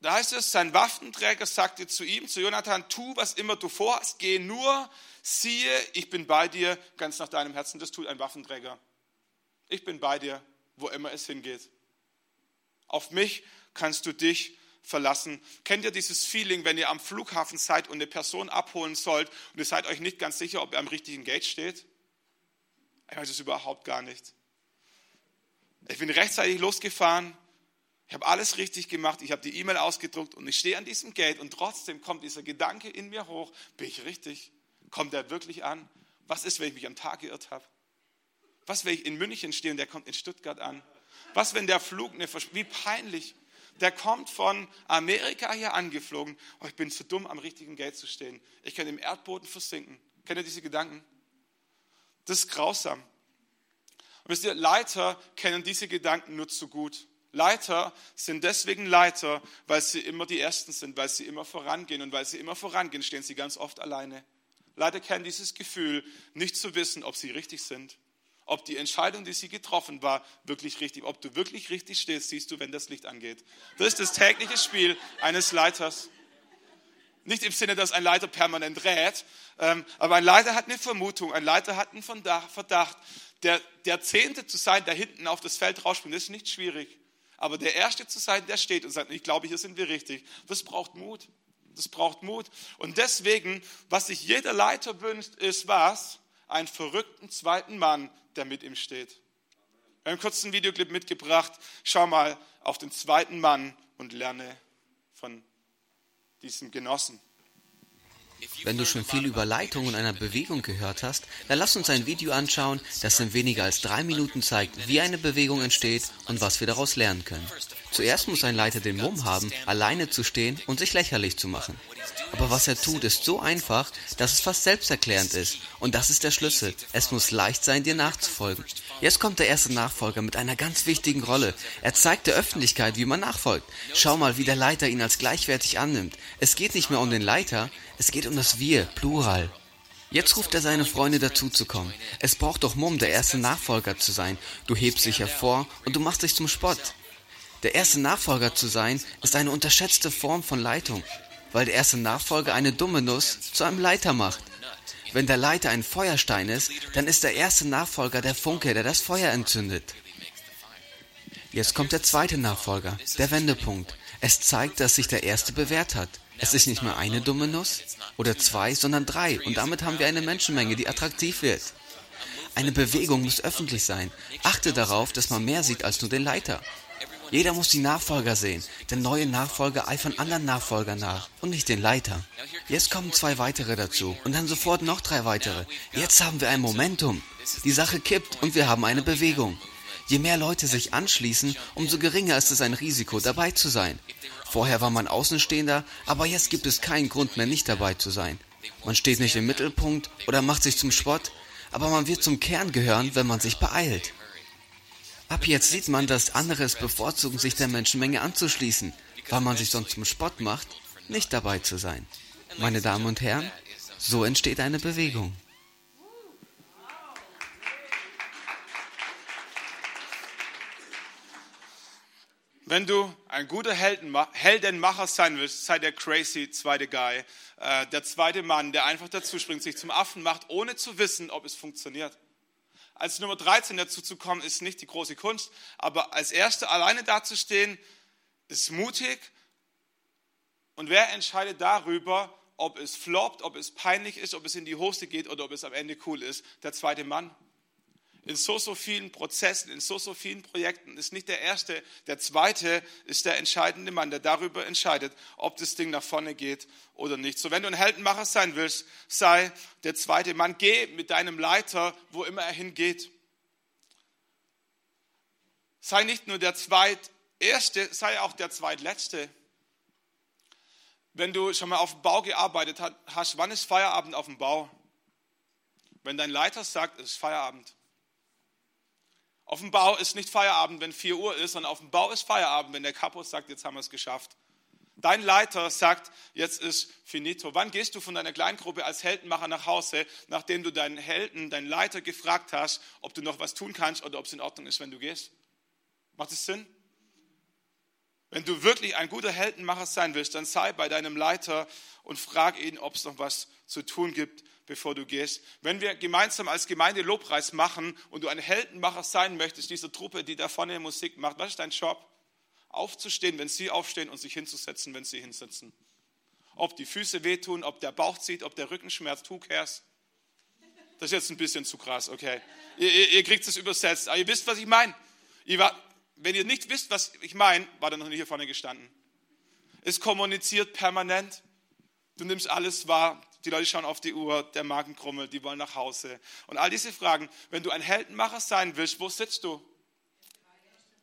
Da heißt es, sein Waffenträger sagte zu ihm, zu Jonathan, tu, was immer du vorhast, geh nur, siehe, ich bin bei dir, ganz nach deinem Herzen. Das tut ein Waffenträger. Ich bin bei dir, wo immer es hingeht. Auf mich kannst du dich verlassen. Kennt ihr dieses Feeling, wenn ihr am Flughafen seid und eine Person abholen sollt und ihr seid euch nicht ganz sicher, ob er am richtigen Gate steht? Ich weiß es überhaupt gar nicht. Ich bin rechtzeitig losgefahren, ich habe alles richtig gemacht, ich habe die E-Mail ausgedruckt und ich stehe an diesem Gate und trotzdem kommt dieser Gedanke in mir hoch, bin ich richtig? Kommt der wirklich an? Was ist, wenn ich mich am Tag geirrt habe? Was, wenn ich in München stehe und der kommt in Stuttgart an? Was, wenn der Flug, eine Versch wie peinlich, der kommt von Amerika hier angeflogen, oh, ich bin zu dumm, am richtigen Gate zu stehen. Ich kann im Erdboden versinken. Kennt ihr diese Gedanken? Das ist grausam. Und wisst ihr, Leiter kennen diese Gedanken nur zu gut. Leiter sind deswegen Leiter, weil sie immer die Ersten sind, weil sie immer vorangehen. Und weil sie immer vorangehen, stehen sie ganz oft alleine. Leiter kennen dieses Gefühl, nicht zu wissen, ob sie richtig sind. Ob die Entscheidung, die sie getroffen war, wirklich richtig. Ob du wirklich richtig stehst, siehst du, wenn das Licht angeht. Das ist das tägliche Spiel eines Leiters. Nicht im Sinne, dass ein Leiter permanent rät, ähm, aber ein Leiter hat eine Vermutung, ein Leiter hat einen Verdacht. Der, der Zehnte zu sein, der hinten auf das Feld rausspringt, das ist nicht schwierig. Aber der Erste zu sein, der steht und sagt, ich glaube, hier sind wir richtig. Das braucht Mut. Das braucht Mut. Und deswegen, was sich jeder Leiter wünscht, ist was? Einen verrückten zweiten Mann, der mit ihm steht. Wir haben einen kurzen Videoclip mitgebracht. Schau mal auf den zweiten Mann und lerne von diesem Genossen. Wenn du schon viel über Leitung und einer Bewegung gehört hast, dann lass uns ein Video anschauen, das in weniger als drei Minuten zeigt, wie eine Bewegung entsteht und was wir daraus lernen können. Zuerst muss ein Leiter den Mumm haben, alleine zu stehen und sich lächerlich zu machen. Aber was er tut, ist so einfach, dass es fast selbsterklärend ist. Und das ist der Schlüssel. Es muss leicht sein, dir nachzufolgen. Jetzt kommt der erste Nachfolger mit einer ganz wichtigen Rolle. Er zeigt der Öffentlichkeit, wie man nachfolgt. Schau mal, wie der Leiter ihn als gleichwertig annimmt. Es geht nicht mehr um den Leiter, es geht um das Wir, Plural. Jetzt ruft er seine Freunde dazu zu kommen. Es braucht doch Mumm, der erste Nachfolger zu sein. Du hebst dich hervor und du machst dich zum Spott. Der erste Nachfolger zu sein, ist eine unterschätzte Form von Leitung, weil der erste Nachfolger eine dumme Nuss zu einem Leiter macht. Wenn der Leiter ein Feuerstein ist, dann ist der erste Nachfolger der Funke, der das Feuer entzündet. Jetzt kommt der zweite Nachfolger, der Wendepunkt. Es zeigt, dass sich der erste bewährt hat. Es ist nicht nur eine dumme Nuss oder zwei, sondern drei. Und damit haben wir eine Menschenmenge, die attraktiv wird. Eine Bewegung muss öffentlich sein. Achte darauf, dass man mehr sieht als nur den Leiter. Jeder muss die Nachfolger sehen, denn neue Nachfolger eifern anderen Nachfolgern nach und nicht den Leiter. Jetzt kommen zwei weitere dazu und dann sofort noch drei weitere. Jetzt haben wir ein Momentum. Die Sache kippt und wir haben eine Bewegung. Je mehr Leute sich anschließen, umso geringer ist es ein Risiko, dabei zu sein. Vorher war man Außenstehender, aber jetzt gibt es keinen Grund mehr, nicht dabei zu sein. Man steht nicht im Mittelpunkt oder macht sich zum Spott, aber man wird zum Kern gehören, wenn man sich beeilt. Ab jetzt sieht man, dass andere es bevorzugen, sich der Menschenmenge anzuschließen, weil man sich sonst zum Spott macht, nicht dabei zu sein. Meine Damen und Herren, so entsteht eine Bewegung. Wenn du ein guter Heldenmacher sein willst, sei der crazy zweite Guy, äh, der zweite Mann, der einfach dazu springt, sich zum Affen macht, ohne zu wissen, ob es funktioniert. Als Nummer 13 dazu zu kommen, ist nicht die große Kunst, aber als Erster alleine dazustehen, ist mutig. Und wer entscheidet darüber, ob es floppt, ob es peinlich ist, ob es in die Hose geht oder ob es am Ende cool ist? Der zweite Mann in so, so vielen Prozessen, in so, so vielen Projekten ist nicht der Erste, der Zweite ist der entscheidende Mann, der darüber entscheidet, ob das Ding nach vorne geht oder nicht. So, wenn du ein Heldenmacher sein willst, sei der zweite Mann. Geh mit deinem Leiter, wo immer er hingeht. Sei nicht nur der Zweiterste, sei auch der Zweitletzte. Wenn du schon mal auf dem Bau gearbeitet hast, wann ist Feierabend auf dem Bau? Wenn dein Leiter sagt, es ist Feierabend. Auf dem Bau ist nicht Feierabend, wenn 4 Uhr ist, sondern auf dem Bau ist Feierabend, wenn der Kapo sagt, jetzt haben wir es geschafft. Dein Leiter sagt, jetzt ist finito. Wann gehst du von deiner Kleingruppe als Heldenmacher nach Hause, nachdem du deinen Helden, deinen Leiter gefragt hast, ob du noch was tun kannst oder ob es in Ordnung ist, wenn du gehst? Macht es Sinn? Wenn du wirklich ein guter Heldenmacher sein willst, dann sei bei deinem Leiter und frag ihn, ob es noch was zu tun gibt bevor du gehst. Wenn wir gemeinsam als Gemeinde Lobpreis machen und du ein Heldenmacher sein möchtest, diese Truppe, die da vorne Musik macht, was ist dein Job? Aufzustehen, wenn sie aufstehen und sich hinzusetzen, wenn sie hinsetzen. Ob die Füße wehtun, ob der Bauch zieht, ob der Rücken schmerzt, who cares? Das ist jetzt ein bisschen zu krass, okay. Ihr, ihr, ihr kriegt es übersetzt, aber ihr wisst, was ich meine. wenn ihr nicht wisst, was ich meine, war dann noch nicht hier vorne gestanden. Es kommuniziert permanent. Du nimmst alles wahr. Die Leute schauen auf die Uhr, der Magen krummelt, die wollen nach Hause. Und all diese Fragen. Wenn du ein Heldenmacher sein willst, wo sitzt du?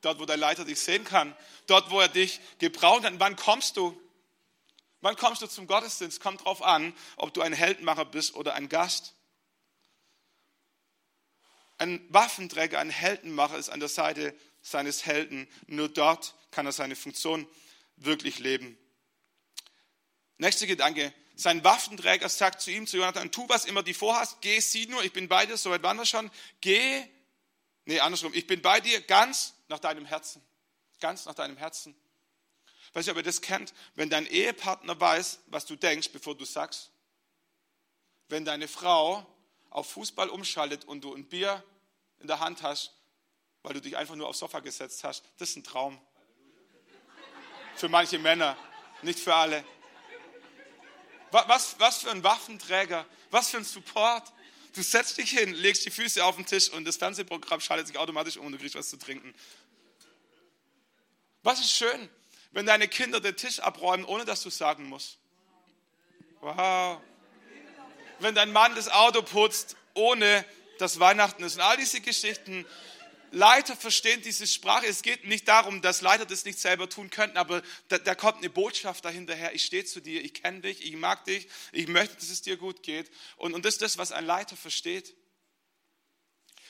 Dort, wo dein Leiter dich sehen kann. Dort, wo er dich gebrauchen kann. Wann kommst du? Wann kommst du zum Gottesdienst? Kommt drauf an, ob du ein Heldenmacher bist oder ein Gast. Ein Waffenträger, ein Heldenmacher ist an der Seite seines Helden. Nur dort kann er seine Funktion wirklich leben. Nächster Gedanke. Sein Waffenträger sagt zu ihm, zu Jonathan, tu, was immer du vorhast, geh, sieh nur, ich bin bei dir, soweit waren wir schon, geh, nee, andersrum, ich bin bei dir ganz nach deinem Herzen, ganz nach deinem Herzen. Weiß ich, ob ihr das kennt, wenn dein Ehepartner weiß, was du denkst, bevor du sagst. Wenn deine Frau auf Fußball umschaltet und du ein Bier in der Hand hast, weil du dich einfach nur aufs Sofa gesetzt hast, das ist ein Traum. Für manche Männer, nicht für alle. Was, was für ein Waffenträger, was für ein Support. Du setzt dich hin, legst die Füße auf den Tisch und das Fernsehprogramm schaltet sich automatisch um und du kriegst was zu trinken. Was ist schön, wenn deine Kinder den Tisch abräumen, ohne dass du sagen musst. Wow. Wenn dein Mann das Auto putzt, ohne dass Weihnachten ist. Und all diese Geschichten Leiter verstehen diese Sprache. Es geht nicht darum, dass Leiter das nicht selber tun könnten, aber da, da kommt eine Botschaft dahinterher. Ich stehe zu dir, ich kenne dich, ich mag dich, ich möchte, dass es dir gut geht. Und, und das ist das, was ein Leiter versteht.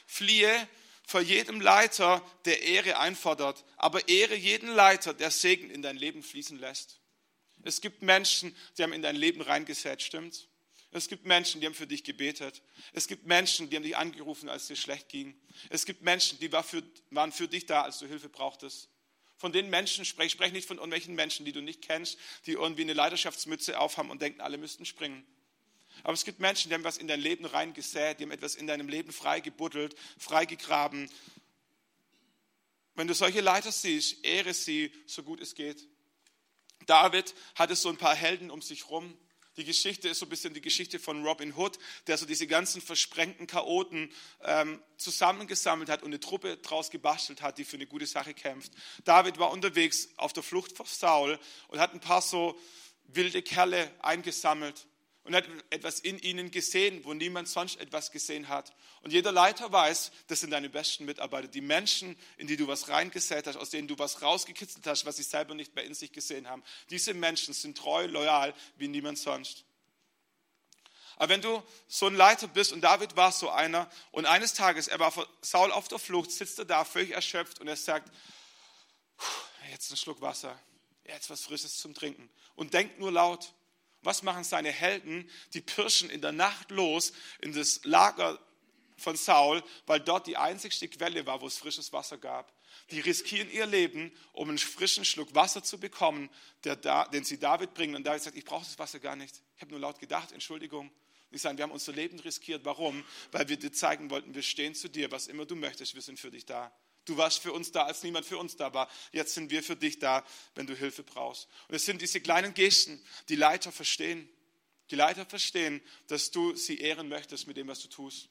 Fliehe vor jedem Leiter, der Ehre einfordert, aber ehre jeden Leiter, der Segen in dein Leben fließen lässt. Es gibt Menschen, die haben in dein Leben reingesät, stimmt's? Es gibt Menschen, die haben für dich gebetet. Es gibt Menschen, die haben dich angerufen, als es dir schlecht ging. Es gibt Menschen, die waren für dich da, als du Hilfe brauchtest. Von den Menschen spreche ich spreche nicht von irgendwelchen Menschen, die du nicht kennst, die irgendwie eine Leidenschaftsmütze aufhaben und denken, alle müssten springen. Aber es gibt Menschen, die haben was in dein Leben reingesät, die haben etwas in deinem Leben freigebuddelt, freigegraben. Wenn du solche Leiter siehst, ehre sie, so gut es geht. David hatte so ein paar Helden um sich rum. Die Geschichte ist so ein bisschen die Geschichte von Robin Hood, der so diese ganzen versprengten Chaoten ähm, zusammengesammelt hat und eine Truppe draus gebastelt hat, die für eine gute Sache kämpft. David war unterwegs auf der Flucht vor Saul und hat ein paar so wilde Kerle eingesammelt und hat etwas in ihnen gesehen, wo niemand sonst etwas gesehen hat. Und jeder Leiter weiß, das sind deine besten Mitarbeiter, die Menschen, in die du was reingesät hast, aus denen du was rausgekitzelt hast, was sie selber nicht mehr in sich gesehen haben. Diese Menschen sind treu, loyal wie niemand sonst. Aber wenn du so ein Leiter bist, und David war so einer, und eines Tages, er war vor Saul auf der Flucht, sitzt er da völlig erschöpft und er sagt, jetzt ein Schluck Wasser, jetzt was Frisches zum Trinken und denkt nur laut. Was machen seine Helden? Die pirschen in der Nacht los in das Lager von Saul, weil dort die einzigste Quelle war, wo es frisches Wasser gab. Die riskieren ihr Leben, um einen frischen Schluck Wasser zu bekommen, der, den sie David bringen. Und David sagt, ich brauche das Wasser gar nicht. Ich habe nur laut gedacht, Entschuldigung. Die sagen, wir haben unser Leben riskiert. Warum? Weil wir dir zeigen wollten, wir stehen zu dir, was immer du möchtest, wir sind für dich da. Du warst für uns da, als niemand für uns da war. Jetzt sind wir für dich da, wenn du Hilfe brauchst. Und es sind diese kleinen Gesten, die Leiter verstehen. Die Leiter verstehen, dass du sie ehren möchtest mit dem, was du tust.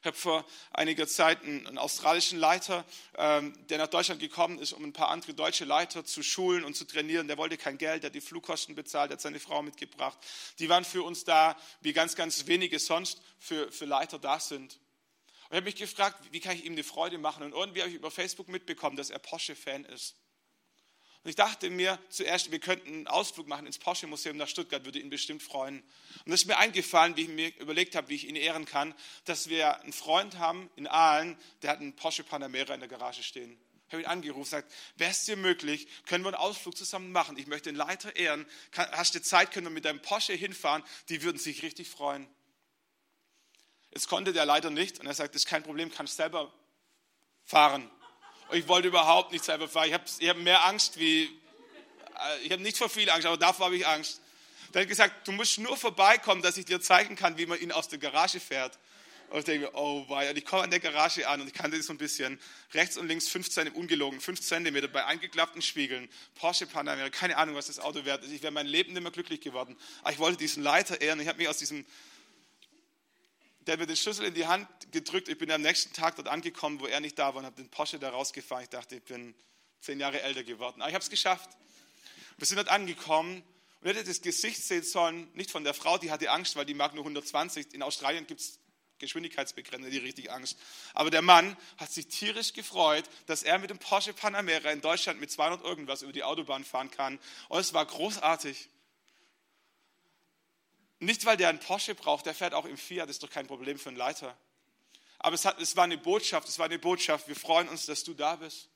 Ich habe vor einiger Zeit einen, australischen Leiter, ähm, der nach Deutschland gekommen ist, um ein paar andere deutsche Leiter zu schulen und zu trainieren. Der wollte kein Geld, der hat die Flugkosten bezahlt, der hat seine Frau mitgebracht. Die waren für uns da, wie ganz, ganz wenige sonst für, für Leiter da sind. Und ich habe mich gefragt, wie kann ich ihm eine Freude machen? Und irgendwie habe ich über Facebook mitbekommen, dass er Porsche-Fan ist. Und ich dachte mir zuerst, wir könnten einen Ausflug machen ins Porsche-Museum nach Stuttgart, würde ihn bestimmt freuen. Und es ist mir eingefallen, wie ich mir überlegt habe, wie ich ihn ehren kann, dass wir einen Freund haben in Aalen, der hat einen Porsche Panamera in der Garage stehen. Ich habe ihn angerufen und gesagt, wäre es dir möglich, können wir einen Ausflug zusammen machen? Ich möchte den Leiter ehren. Hast du Zeit, können wir mit deinem Porsche hinfahren? Die würden sich richtig freuen. Jetzt konnte der leider nicht und er sagt, das ist kein Problem, kannst selber fahren. Und ich wollte überhaupt nicht selber fahren. Ich habe ich hab mehr Angst wie, äh, ich habe nicht vor viel Angst, aber davor habe ich Angst. Der hat gesagt, du musst nur vorbeikommen, dass ich dir zeigen kann, wie man ihn aus der Garage fährt. Und ich denke mir, oh wei, und ich komme an der Garage an und ich kannte das so ein bisschen. Rechts und links 15, ungelogen, 5 cm bei eingeklappten Spiegeln. Porsche Panamera, keine Ahnung, was das Auto wert ist. Ich wäre mein Leben nicht mehr glücklich geworden. Aber ich wollte diesen Leiter ehren. Ich habe mich aus diesem der hat mir den Schlüssel in die Hand gedrückt. Ich bin am nächsten Tag dort angekommen, wo er nicht da war und habe den Porsche da rausgefahren. Ich dachte, ich bin zehn Jahre älter geworden. Aber ich habe es geschafft. Wir sind dort angekommen und hätte das Gesicht sehen sollen, nicht von der Frau, die hatte Angst, weil die mag nur 120. In Australien gibt es Geschwindigkeitsbegrenzer, die richtig Angst. Aber der Mann hat sich tierisch gefreut, dass er mit dem Porsche Panamera in Deutschland mit 200 irgendwas über die Autobahn fahren kann. Und es war großartig. Nicht, weil der einen Porsche braucht, der fährt auch im Fiat, ist doch kein Problem für einen Leiter. Aber es, hat, es war eine Botschaft, es war eine Botschaft, wir freuen uns, dass du da bist.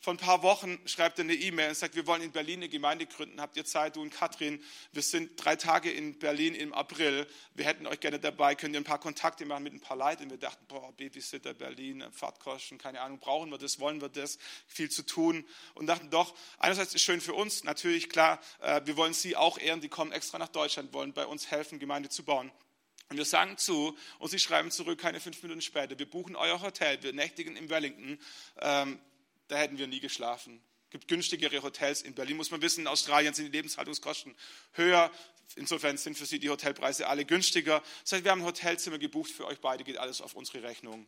Vor ein paar Wochen schreibt er eine E-Mail und sagt, wir wollen in Berlin eine Gemeinde gründen. Habt ihr Zeit, du und Katrin? Wir sind drei Tage in Berlin im April. Wir hätten euch gerne dabei. Könnt ihr ein paar Kontakte machen mit ein paar Leuten? Wir dachten, boah, Babysitter Berlin, Fahrtkosten, keine Ahnung, brauchen wir das, wollen wir das? Viel zu tun. Und dachten, doch, einerseits ist es schön für uns, natürlich, klar, äh, wir wollen sie auch ehren. Die kommen extra nach Deutschland, wollen bei uns helfen, Gemeinde zu bauen. Und wir sagen zu und sie schreiben zurück, keine fünf Minuten später, wir buchen euer Hotel, wir nächtigen in Wellington. Ähm, da hätten wir nie geschlafen. Es gibt günstigere Hotels in Berlin, muss man wissen. In Australien sind die Lebenshaltungskosten höher. Insofern sind für Sie die Hotelpreise alle günstiger. Das heißt, wir haben ein Hotelzimmer gebucht für euch beide, geht alles auf unsere Rechnung.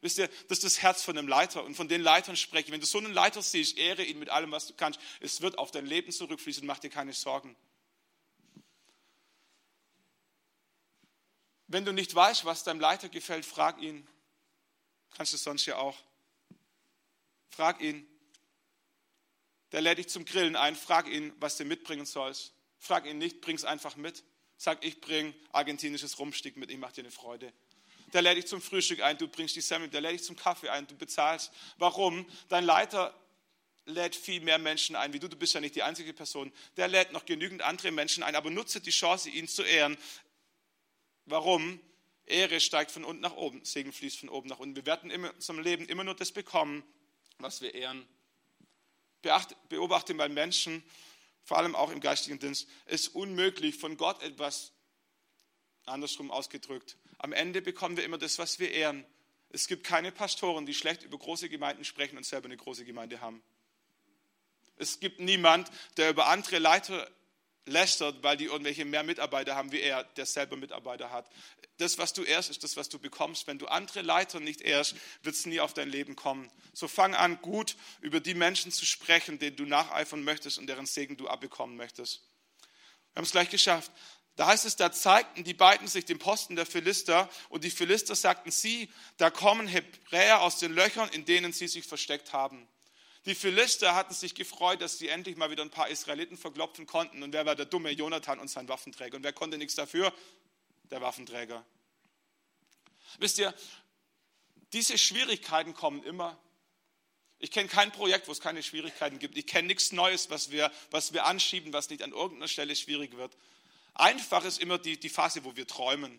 Wisst ihr, das ist das Herz von einem Leiter und von den Leitern spreche ich. Wenn du so einen Leiter siehst, ehre ihn mit allem, was du kannst. Es wird auf dein Leben zurückfließen, mach dir keine Sorgen. Wenn du nicht weißt, was deinem Leiter gefällt, frag ihn. Kannst du sonst ja auch. Frag ihn. Der lädt dich zum Grillen ein. Frag ihn, was du mitbringen sollst. Frag ihn nicht, bring es einfach mit. Sag, ich bring argentinisches Rumstick mit, ich mache dir eine Freude. Der lädt dich zum Frühstück ein, du bringst die Semmel. Der lädt dich zum Kaffee ein, du bezahlst. Warum? Dein Leiter lädt viel mehr Menschen ein wie du. Du bist ja nicht die einzige Person. Der lädt noch genügend andere Menschen ein, aber nutze die Chance, ihn zu ehren. Warum? Ehre steigt von unten nach oben, Segen fließt von oben nach unten. Wir werden in unserem Leben immer nur das bekommen, was wir ehren. Beobachte mal Menschen, vor allem auch im geistigen Dienst, ist unmöglich, von Gott etwas andersrum ausgedrückt. Am Ende bekommen wir immer das, was wir ehren. Es gibt keine Pastoren, die schlecht über große Gemeinden sprechen und selber eine große Gemeinde haben. Es gibt niemand, der über andere Leiter lästert, weil die irgendwelche mehr Mitarbeiter haben wie er, der selber Mitarbeiter hat. Das, was du ehrst, ist das, was du bekommst. Wenn du andere Leiter nicht ehrst, wird es nie auf dein Leben kommen. So fang an, gut über die Menschen zu sprechen, denen du nacheifern möchtest und deren Segen du abbekommen möchtest. Wir haben es gleich geschafft. Da heißt es, da zeigten die beiden sich den Posten der Philister und die Philister sagten, sie, da kommen Hebräer aus den Löchern, in denen sie sich versteckt haben. Die Philister hatten sich gefreut, dass sie endlich mal wieder ein paar Israeliten verklopfen konnten. Und wer war der dumme Jonathan und sein Waffenträger? Und wer konnte nichts dafür? Der Waffenträger. Wisst ihr, diese Schwierigkeiten kommen immer. Ich kenne kein Projekt, wo es keine Schwierigkeiten gibt. Ich kenne nichts Neues, was wir, was wir anschieben, was nicht an irgendeiner Stelle schwierig wird. Einfach ist immer die, die Phase, wo wir träumen,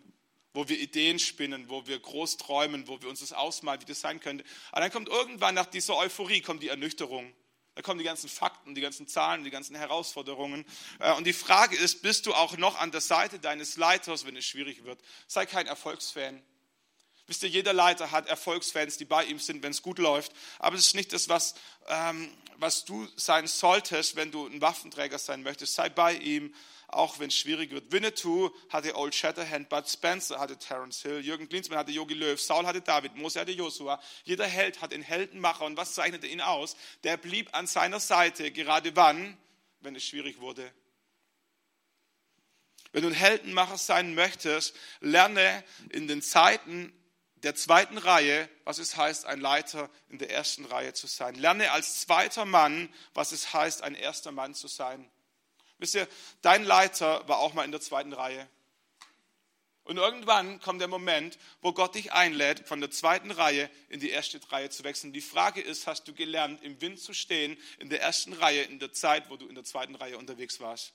wo wir Ideen spinnen, wo wir groß träumen, wo wir uns das ausmalen, wie das sein könnte. Aber dann kommt irgendwann nach dieser Euphorie kommt die Ernüchterung. Da kommen die ganzen Fakten, die ganzen Zahlen, die ganzen Herausforderungen. Äh, und die Frage ist, bist du auch noch an der Seite deines Leiters, wenn es schwierig wird? Sei kein Erfolgsfan. Wisst ihr, jeder Leiter hat Erfolgsfans, die bei ihm sind, wenn es gut läuft. Aber es ist nicht das, was, ähm, was du sein solltest, wenn du ein Waffenträger sein möchtest. Sei bei ihm, auch wenn es schwierig wird. Winnetou hatte Old Shatterhand, Bud Spencer hatte Terence Hill, Jürgen Klinsmann hatte Yogi Löw, Saul hatte David, Mose hatte Joshua. Jeder Held hat einen Heldenmacher. Und was zeichnete ihn aus? Der blieb an seiner Seite, gerade wann? Wenn es schwierig wurde. Wenn du ein Heldenmacher sein möchtest, lerne in den Zeiten der zweiten Reihe, was es heißt, ein Leiter in der ersten Reihe zu sein. Lerne als zweiter Mann, was es heißt, ein erster Mann zu sein. Wisst ihr, dein Leiter war auch mal in der zweiten Reihe. Und irgendwann kommt der Moment, wo Gott dich einlädt, von der zweiten Reihe in die erste Reihe zu wechseln. Die Frage ist, hast du gelernt, im Wind zu stehen, in der ersten Reihe, in der Zeit, wo du in der zweiten Reihe unterwegs warst?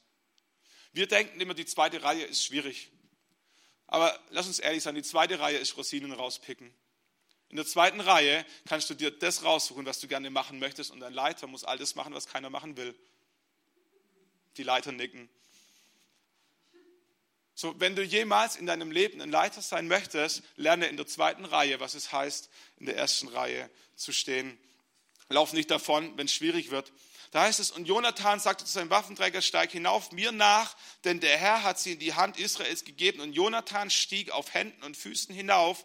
Wir denken immer, die zweite Reihe ist schwierig. Aber lass uns ehrlich sein, die zweite Reihe ist Rosinen rauspicken. In der zweiten Reihe kannst du dir das raussuchen, was du gerne machen möchtest, und dein Leiter muss all das machen, was keiner machen will. Die Leiter nicken. So, wenn du jemals in deinem Leben ein Leiter sein möchtest, lerne in der zweiten Reihe, was es heißt, in der ersten Reihe zu stehen. Lauf nicht davon, wenn es schwierig wird. Da heißt es, und Jonathan sagte zu seinem Waffenträger, steig hinauf mir nach, denn der Herr hat sie in die Hand Israels gegeben. Und Jonathan stieg auf Händen und Füßen hinauf.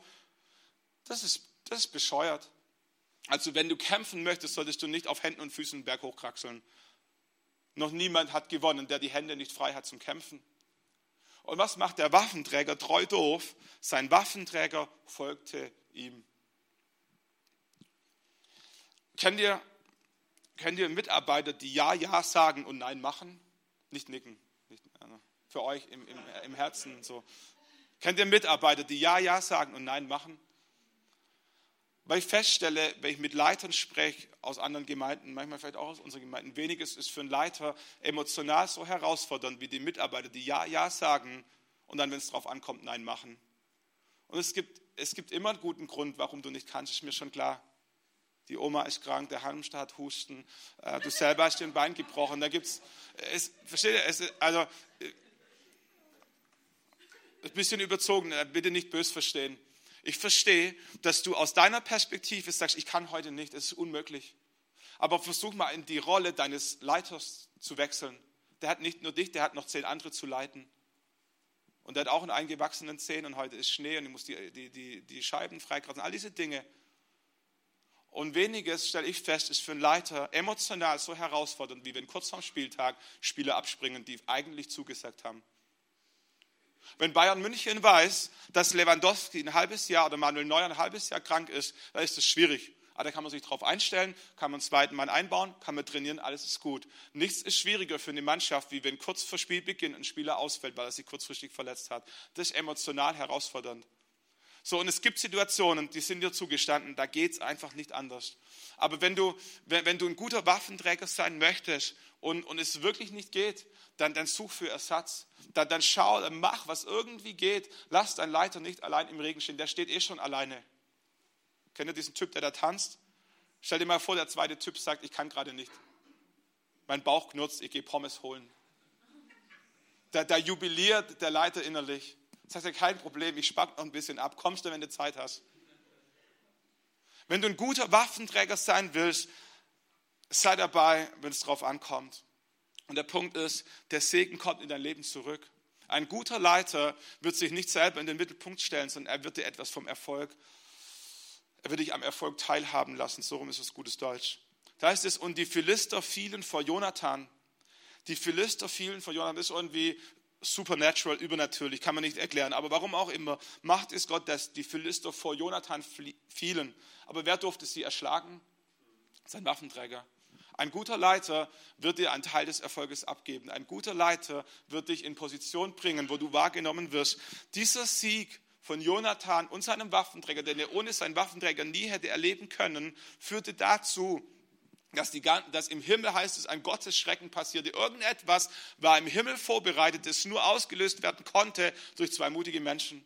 Das ist, das ist bescheuert. Also wenn du kämpfen möchtest, solltest du nicht auf Händen und Füßen den Berg hochkraxeln. Noch niemand hat gewonnen, der die Hände nicht frei hat zum Kämpfen. Und was macht der Waffenträger? Treu doof. Sein Waffenträger folgte ihm. Kennt ihr Kennt ihr Mitarbeiter, die Ja, Ja sagen und Nein machen? Nicht nicken. Nicht, für euch im, im, im Herzen so. Kennt ihr Mitarbeiter, die Ja, Ja sagen und Nein machen? Weil ich feststelle, wenn ich mit Leitern spreche aus anderen Gemeinden, manchmal vielleicht auch aus unseren Gemeinden, weniges ist für einen Leiter emotional so herausfordernd wie die Mitarbeiter, die Ja, Ja sagen und dann, wenn es darauf ankommt, Nein machen. Und es gibt, es gibt immer einen guten Grund, warum du nicht kannst, ist mir schon klar die Oma ist krank, der Hamster hat Husten, äh, du selber hast den Bein gebrochen. Da gibt's, es, versteht ihr, es, also, äh, ein bisschen überzogen, äh, bitte nicht bös verstehen. Ich verstehe, dass du aus deiner Perspektive sagst, ich kann heute nicht, es ist unmöglich. Aber versuch mal in die Rolle deines Leiters zu wechseln. Der hat nicht nur dich, der hat noch zehn andere zu leiten. Und der hat auch einen eingewachsenen Zehen und heute ist Schnee und ich muss die, die, die, die Scheiben freikratzen. All diese Dinge. Und weniges, stelle ich fest, ist für einen Leiter emotional so herausfordernd, wie wenn kurz vorm Spieltag Spieler abspringen, die eigentlich zugesagt haben. Wenn Bayern München weiß, dass Lewandowski ein halbes Jahr oder Manuel Neuer ein halbes Jahr krank ist, dann ist das schwierig. Aber da kann man sich darauf einstellen, kann man einen zweiten Mann einbauen, kann man trainieren, alles ist gut. Nichts ist schwieriger für eine Mannschaft, wie wenn kurz vor Spielbeginn ein Spieler ausfällt, weil er sich kurzfristig verletzt hat. Das ist emotional herausfordernd. So, und es gibt Situationen, die sind dir zugestanden, da geht es einfach nicht anders. Aber wenn du, wenn, wenn, du ein guter Waffenträger sein möchtest und, und es wirklich nicht geht, dann, dann such für Ersatz. Dann, dann schau, dann mach, was irgendwie geht. Lass deinen Leiter nicht allein im Regen stehen, der steht eh schon alleine. Kennt ihr diesen Typ, der da tanzt? Stell dir mal vor, der zweite Typ sagt, ich kann gerade nicht. Mein Bauch knurzt, ich gehe Pommes holen. Da, da jubiliert der Leiter innerlich. Sagt er, kein Problem, ich spack noch ein bisschen ab. Kommst du, wenn du Zeit hast? Wenn du ein guter Waffenträger sein willst, sei dabei, wenn es drauf ankommt. Und der Punkt ist, der Segen kommt in dein Leben zurück. Ein guter Leiter wird sich nicht selber in den Mittelpunkt stellen, sondern er wird dir etwas vom Erfolg, er wird dich am Erfolg teilhaben lassen. So rum ist es gutes Deutsch. Da heißt es, und die Philister fielen vor Jonathan. Die Philister fielen vor Jonathan. Das ist irgendwie supernatural, übernatürlich, kann man nicht erklären. Aber warum auch immer, macht es Gott, dass die Philister vor Jonathan fielen. Aber wer durfte sie erschlagen? Sein Waffenträger. Ein guter Leiter wird dir einen Teil des Erfolges abgeben. Ein guter Leiter wird dich in Position bringen, wo du wahrgenommen wirst. Dieser Sieg von Jonathan und seinem Waffenträger, den er ohne seinen Waffenträger nie hätte erleben können, führte dazu, dass, die, dass im Himmel heißt es, ein Gottesschrecken passierte. Irgendetwas war im Himmel vorbereitet, das nur ausgelöst werden konnte durch zwei mutige Menschen.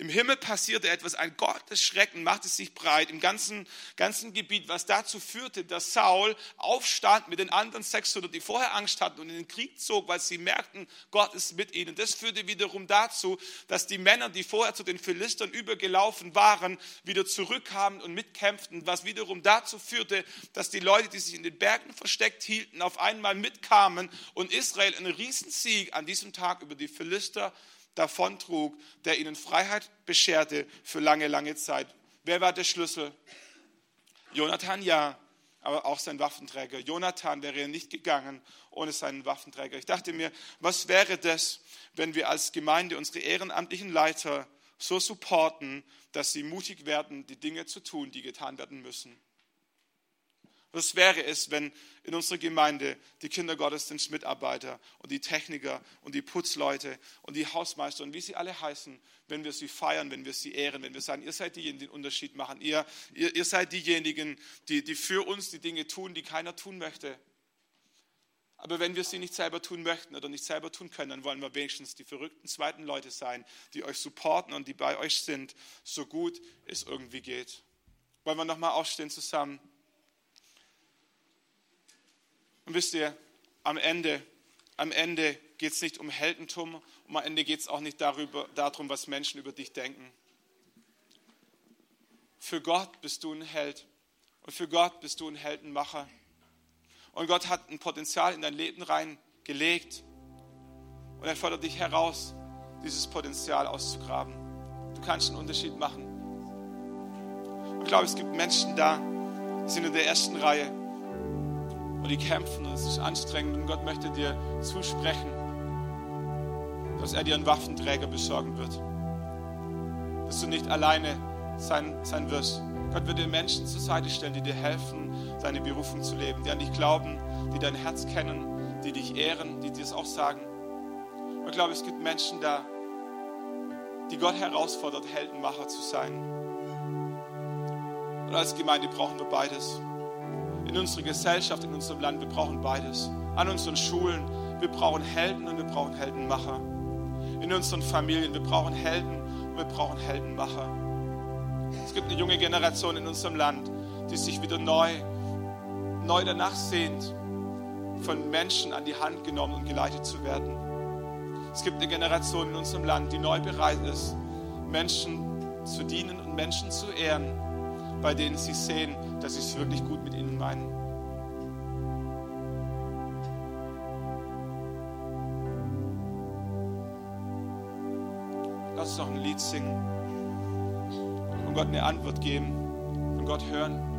Im Himmel passierte etwas, ein Gottesschrecken machte sich breit im ganzen, ganzen Gebiet, was dazu führte, dass Saul aufstand mit den anderen 600, die vorher Angst hatten und in den Krieg zog, weil sie merkten, Gott ist mit ihnen. Das führte wiederum dazu, dass die Männer, die vorher zu den Philistern übergelaufen waren, wieder zurückkamen und mitkämpften, was wiederum dazu führte, dass die Leute, die sich in den Bergen versteckt hielten, auf einmal mitkamen und Israel einen Riesensieg an diesem Tag über die Philister davontrug, der ihnen Freiheit bescherte für lange, lange Zeit. Wer war der Schlüssel? Jonathan ja, aber auch sein Waffenträger. Jonathan wäre nicht gegangen ohne seinen Waffenträger. Ich dachte mir, was wäre das, wenn wir als Gemeinde unsere ehrenamtlichen Leiter so supporten, dass sie mutig werden, die Dinge zu tun, die getan werden müssen? Was wäre es, wenn in unserer Gemeinde die Kindergottesdienstmitarbeiter und die Techniker und die Putzleute und die Hausmeister und wie sie alle heißen, wenn wir sie feiern, wenn wir sie ehren, wenn wir sagen, ihr seid diejenigen, die den Unterschied machen, ihr, ihr, ihr seid diejenigen, die, die für uns die Dinge tun, die keiner tun möchte. Aber wenn wir sie nicht selber tun möchten oder nicht selber tun können, dann wollen wir wenigstens die verrückten zweiten Leute sein, die euch supporten und die bei euch sind, so gut es irgendwie geht. Wollen wir nochmal aufstehen zusammen? Und wisst ihr, am Ende, am Ende geht es nicht um Heldentum und am Ende geht es auch nicht darüber, darum, was Menschen über dich denken. Für Gott bist du ein Held und für Gott bist du ein Heldenmacher. Und Gott hat ein Potenzial in dein Leben reingelegt und er fordert dich heraus, dieses Potenzial auszugraben. Du kannst einen Unterschied machen. Und ich glaube, es gibt Menschen da, die sind in der ersten Reihe und die kämpfen und es ist anstrengend und Gott möchte dir zusprechen, dass er dir einen Waffenträger besorgen wird. Dass du nicht alleine sein, sein wirst. Gott wird dir Menschen zur Seite stellen, die dir helfen, deine Berufung zu leben, die an dich glauben, die dein Herz kennen, die dich ehren, die dir es auch sagen. Und ich glaube, es gibt Menschen da, die Gott herausfordert, Heldenmacher zu sein. Und als Gemeinde brauchen wir beides in unserer Gesellschaft, in unserem Land. Wir brauchen beides. An unseren Schulen, wir brauchen Helden und wir brauchen Heldenmacher. In unseren Familien, wir brauchen Helden und wir brauchen Heldenmacher. Es gibt eine junge Generation in unserem Land, die sich wieder neu, neu danach sehnt, von Menschen an die Hand genommen und geleitet zu werden. Es gibt eine Generation in unserem Land, die neu bereit ist, Menschen zu dienen und Menschen zu ehren, bei denen sie sehen, dass sie es wirklich gut mit ihnen meinen. Lass uns noch ein Lied singen und Gott eine Antwort geben, von Gott hören.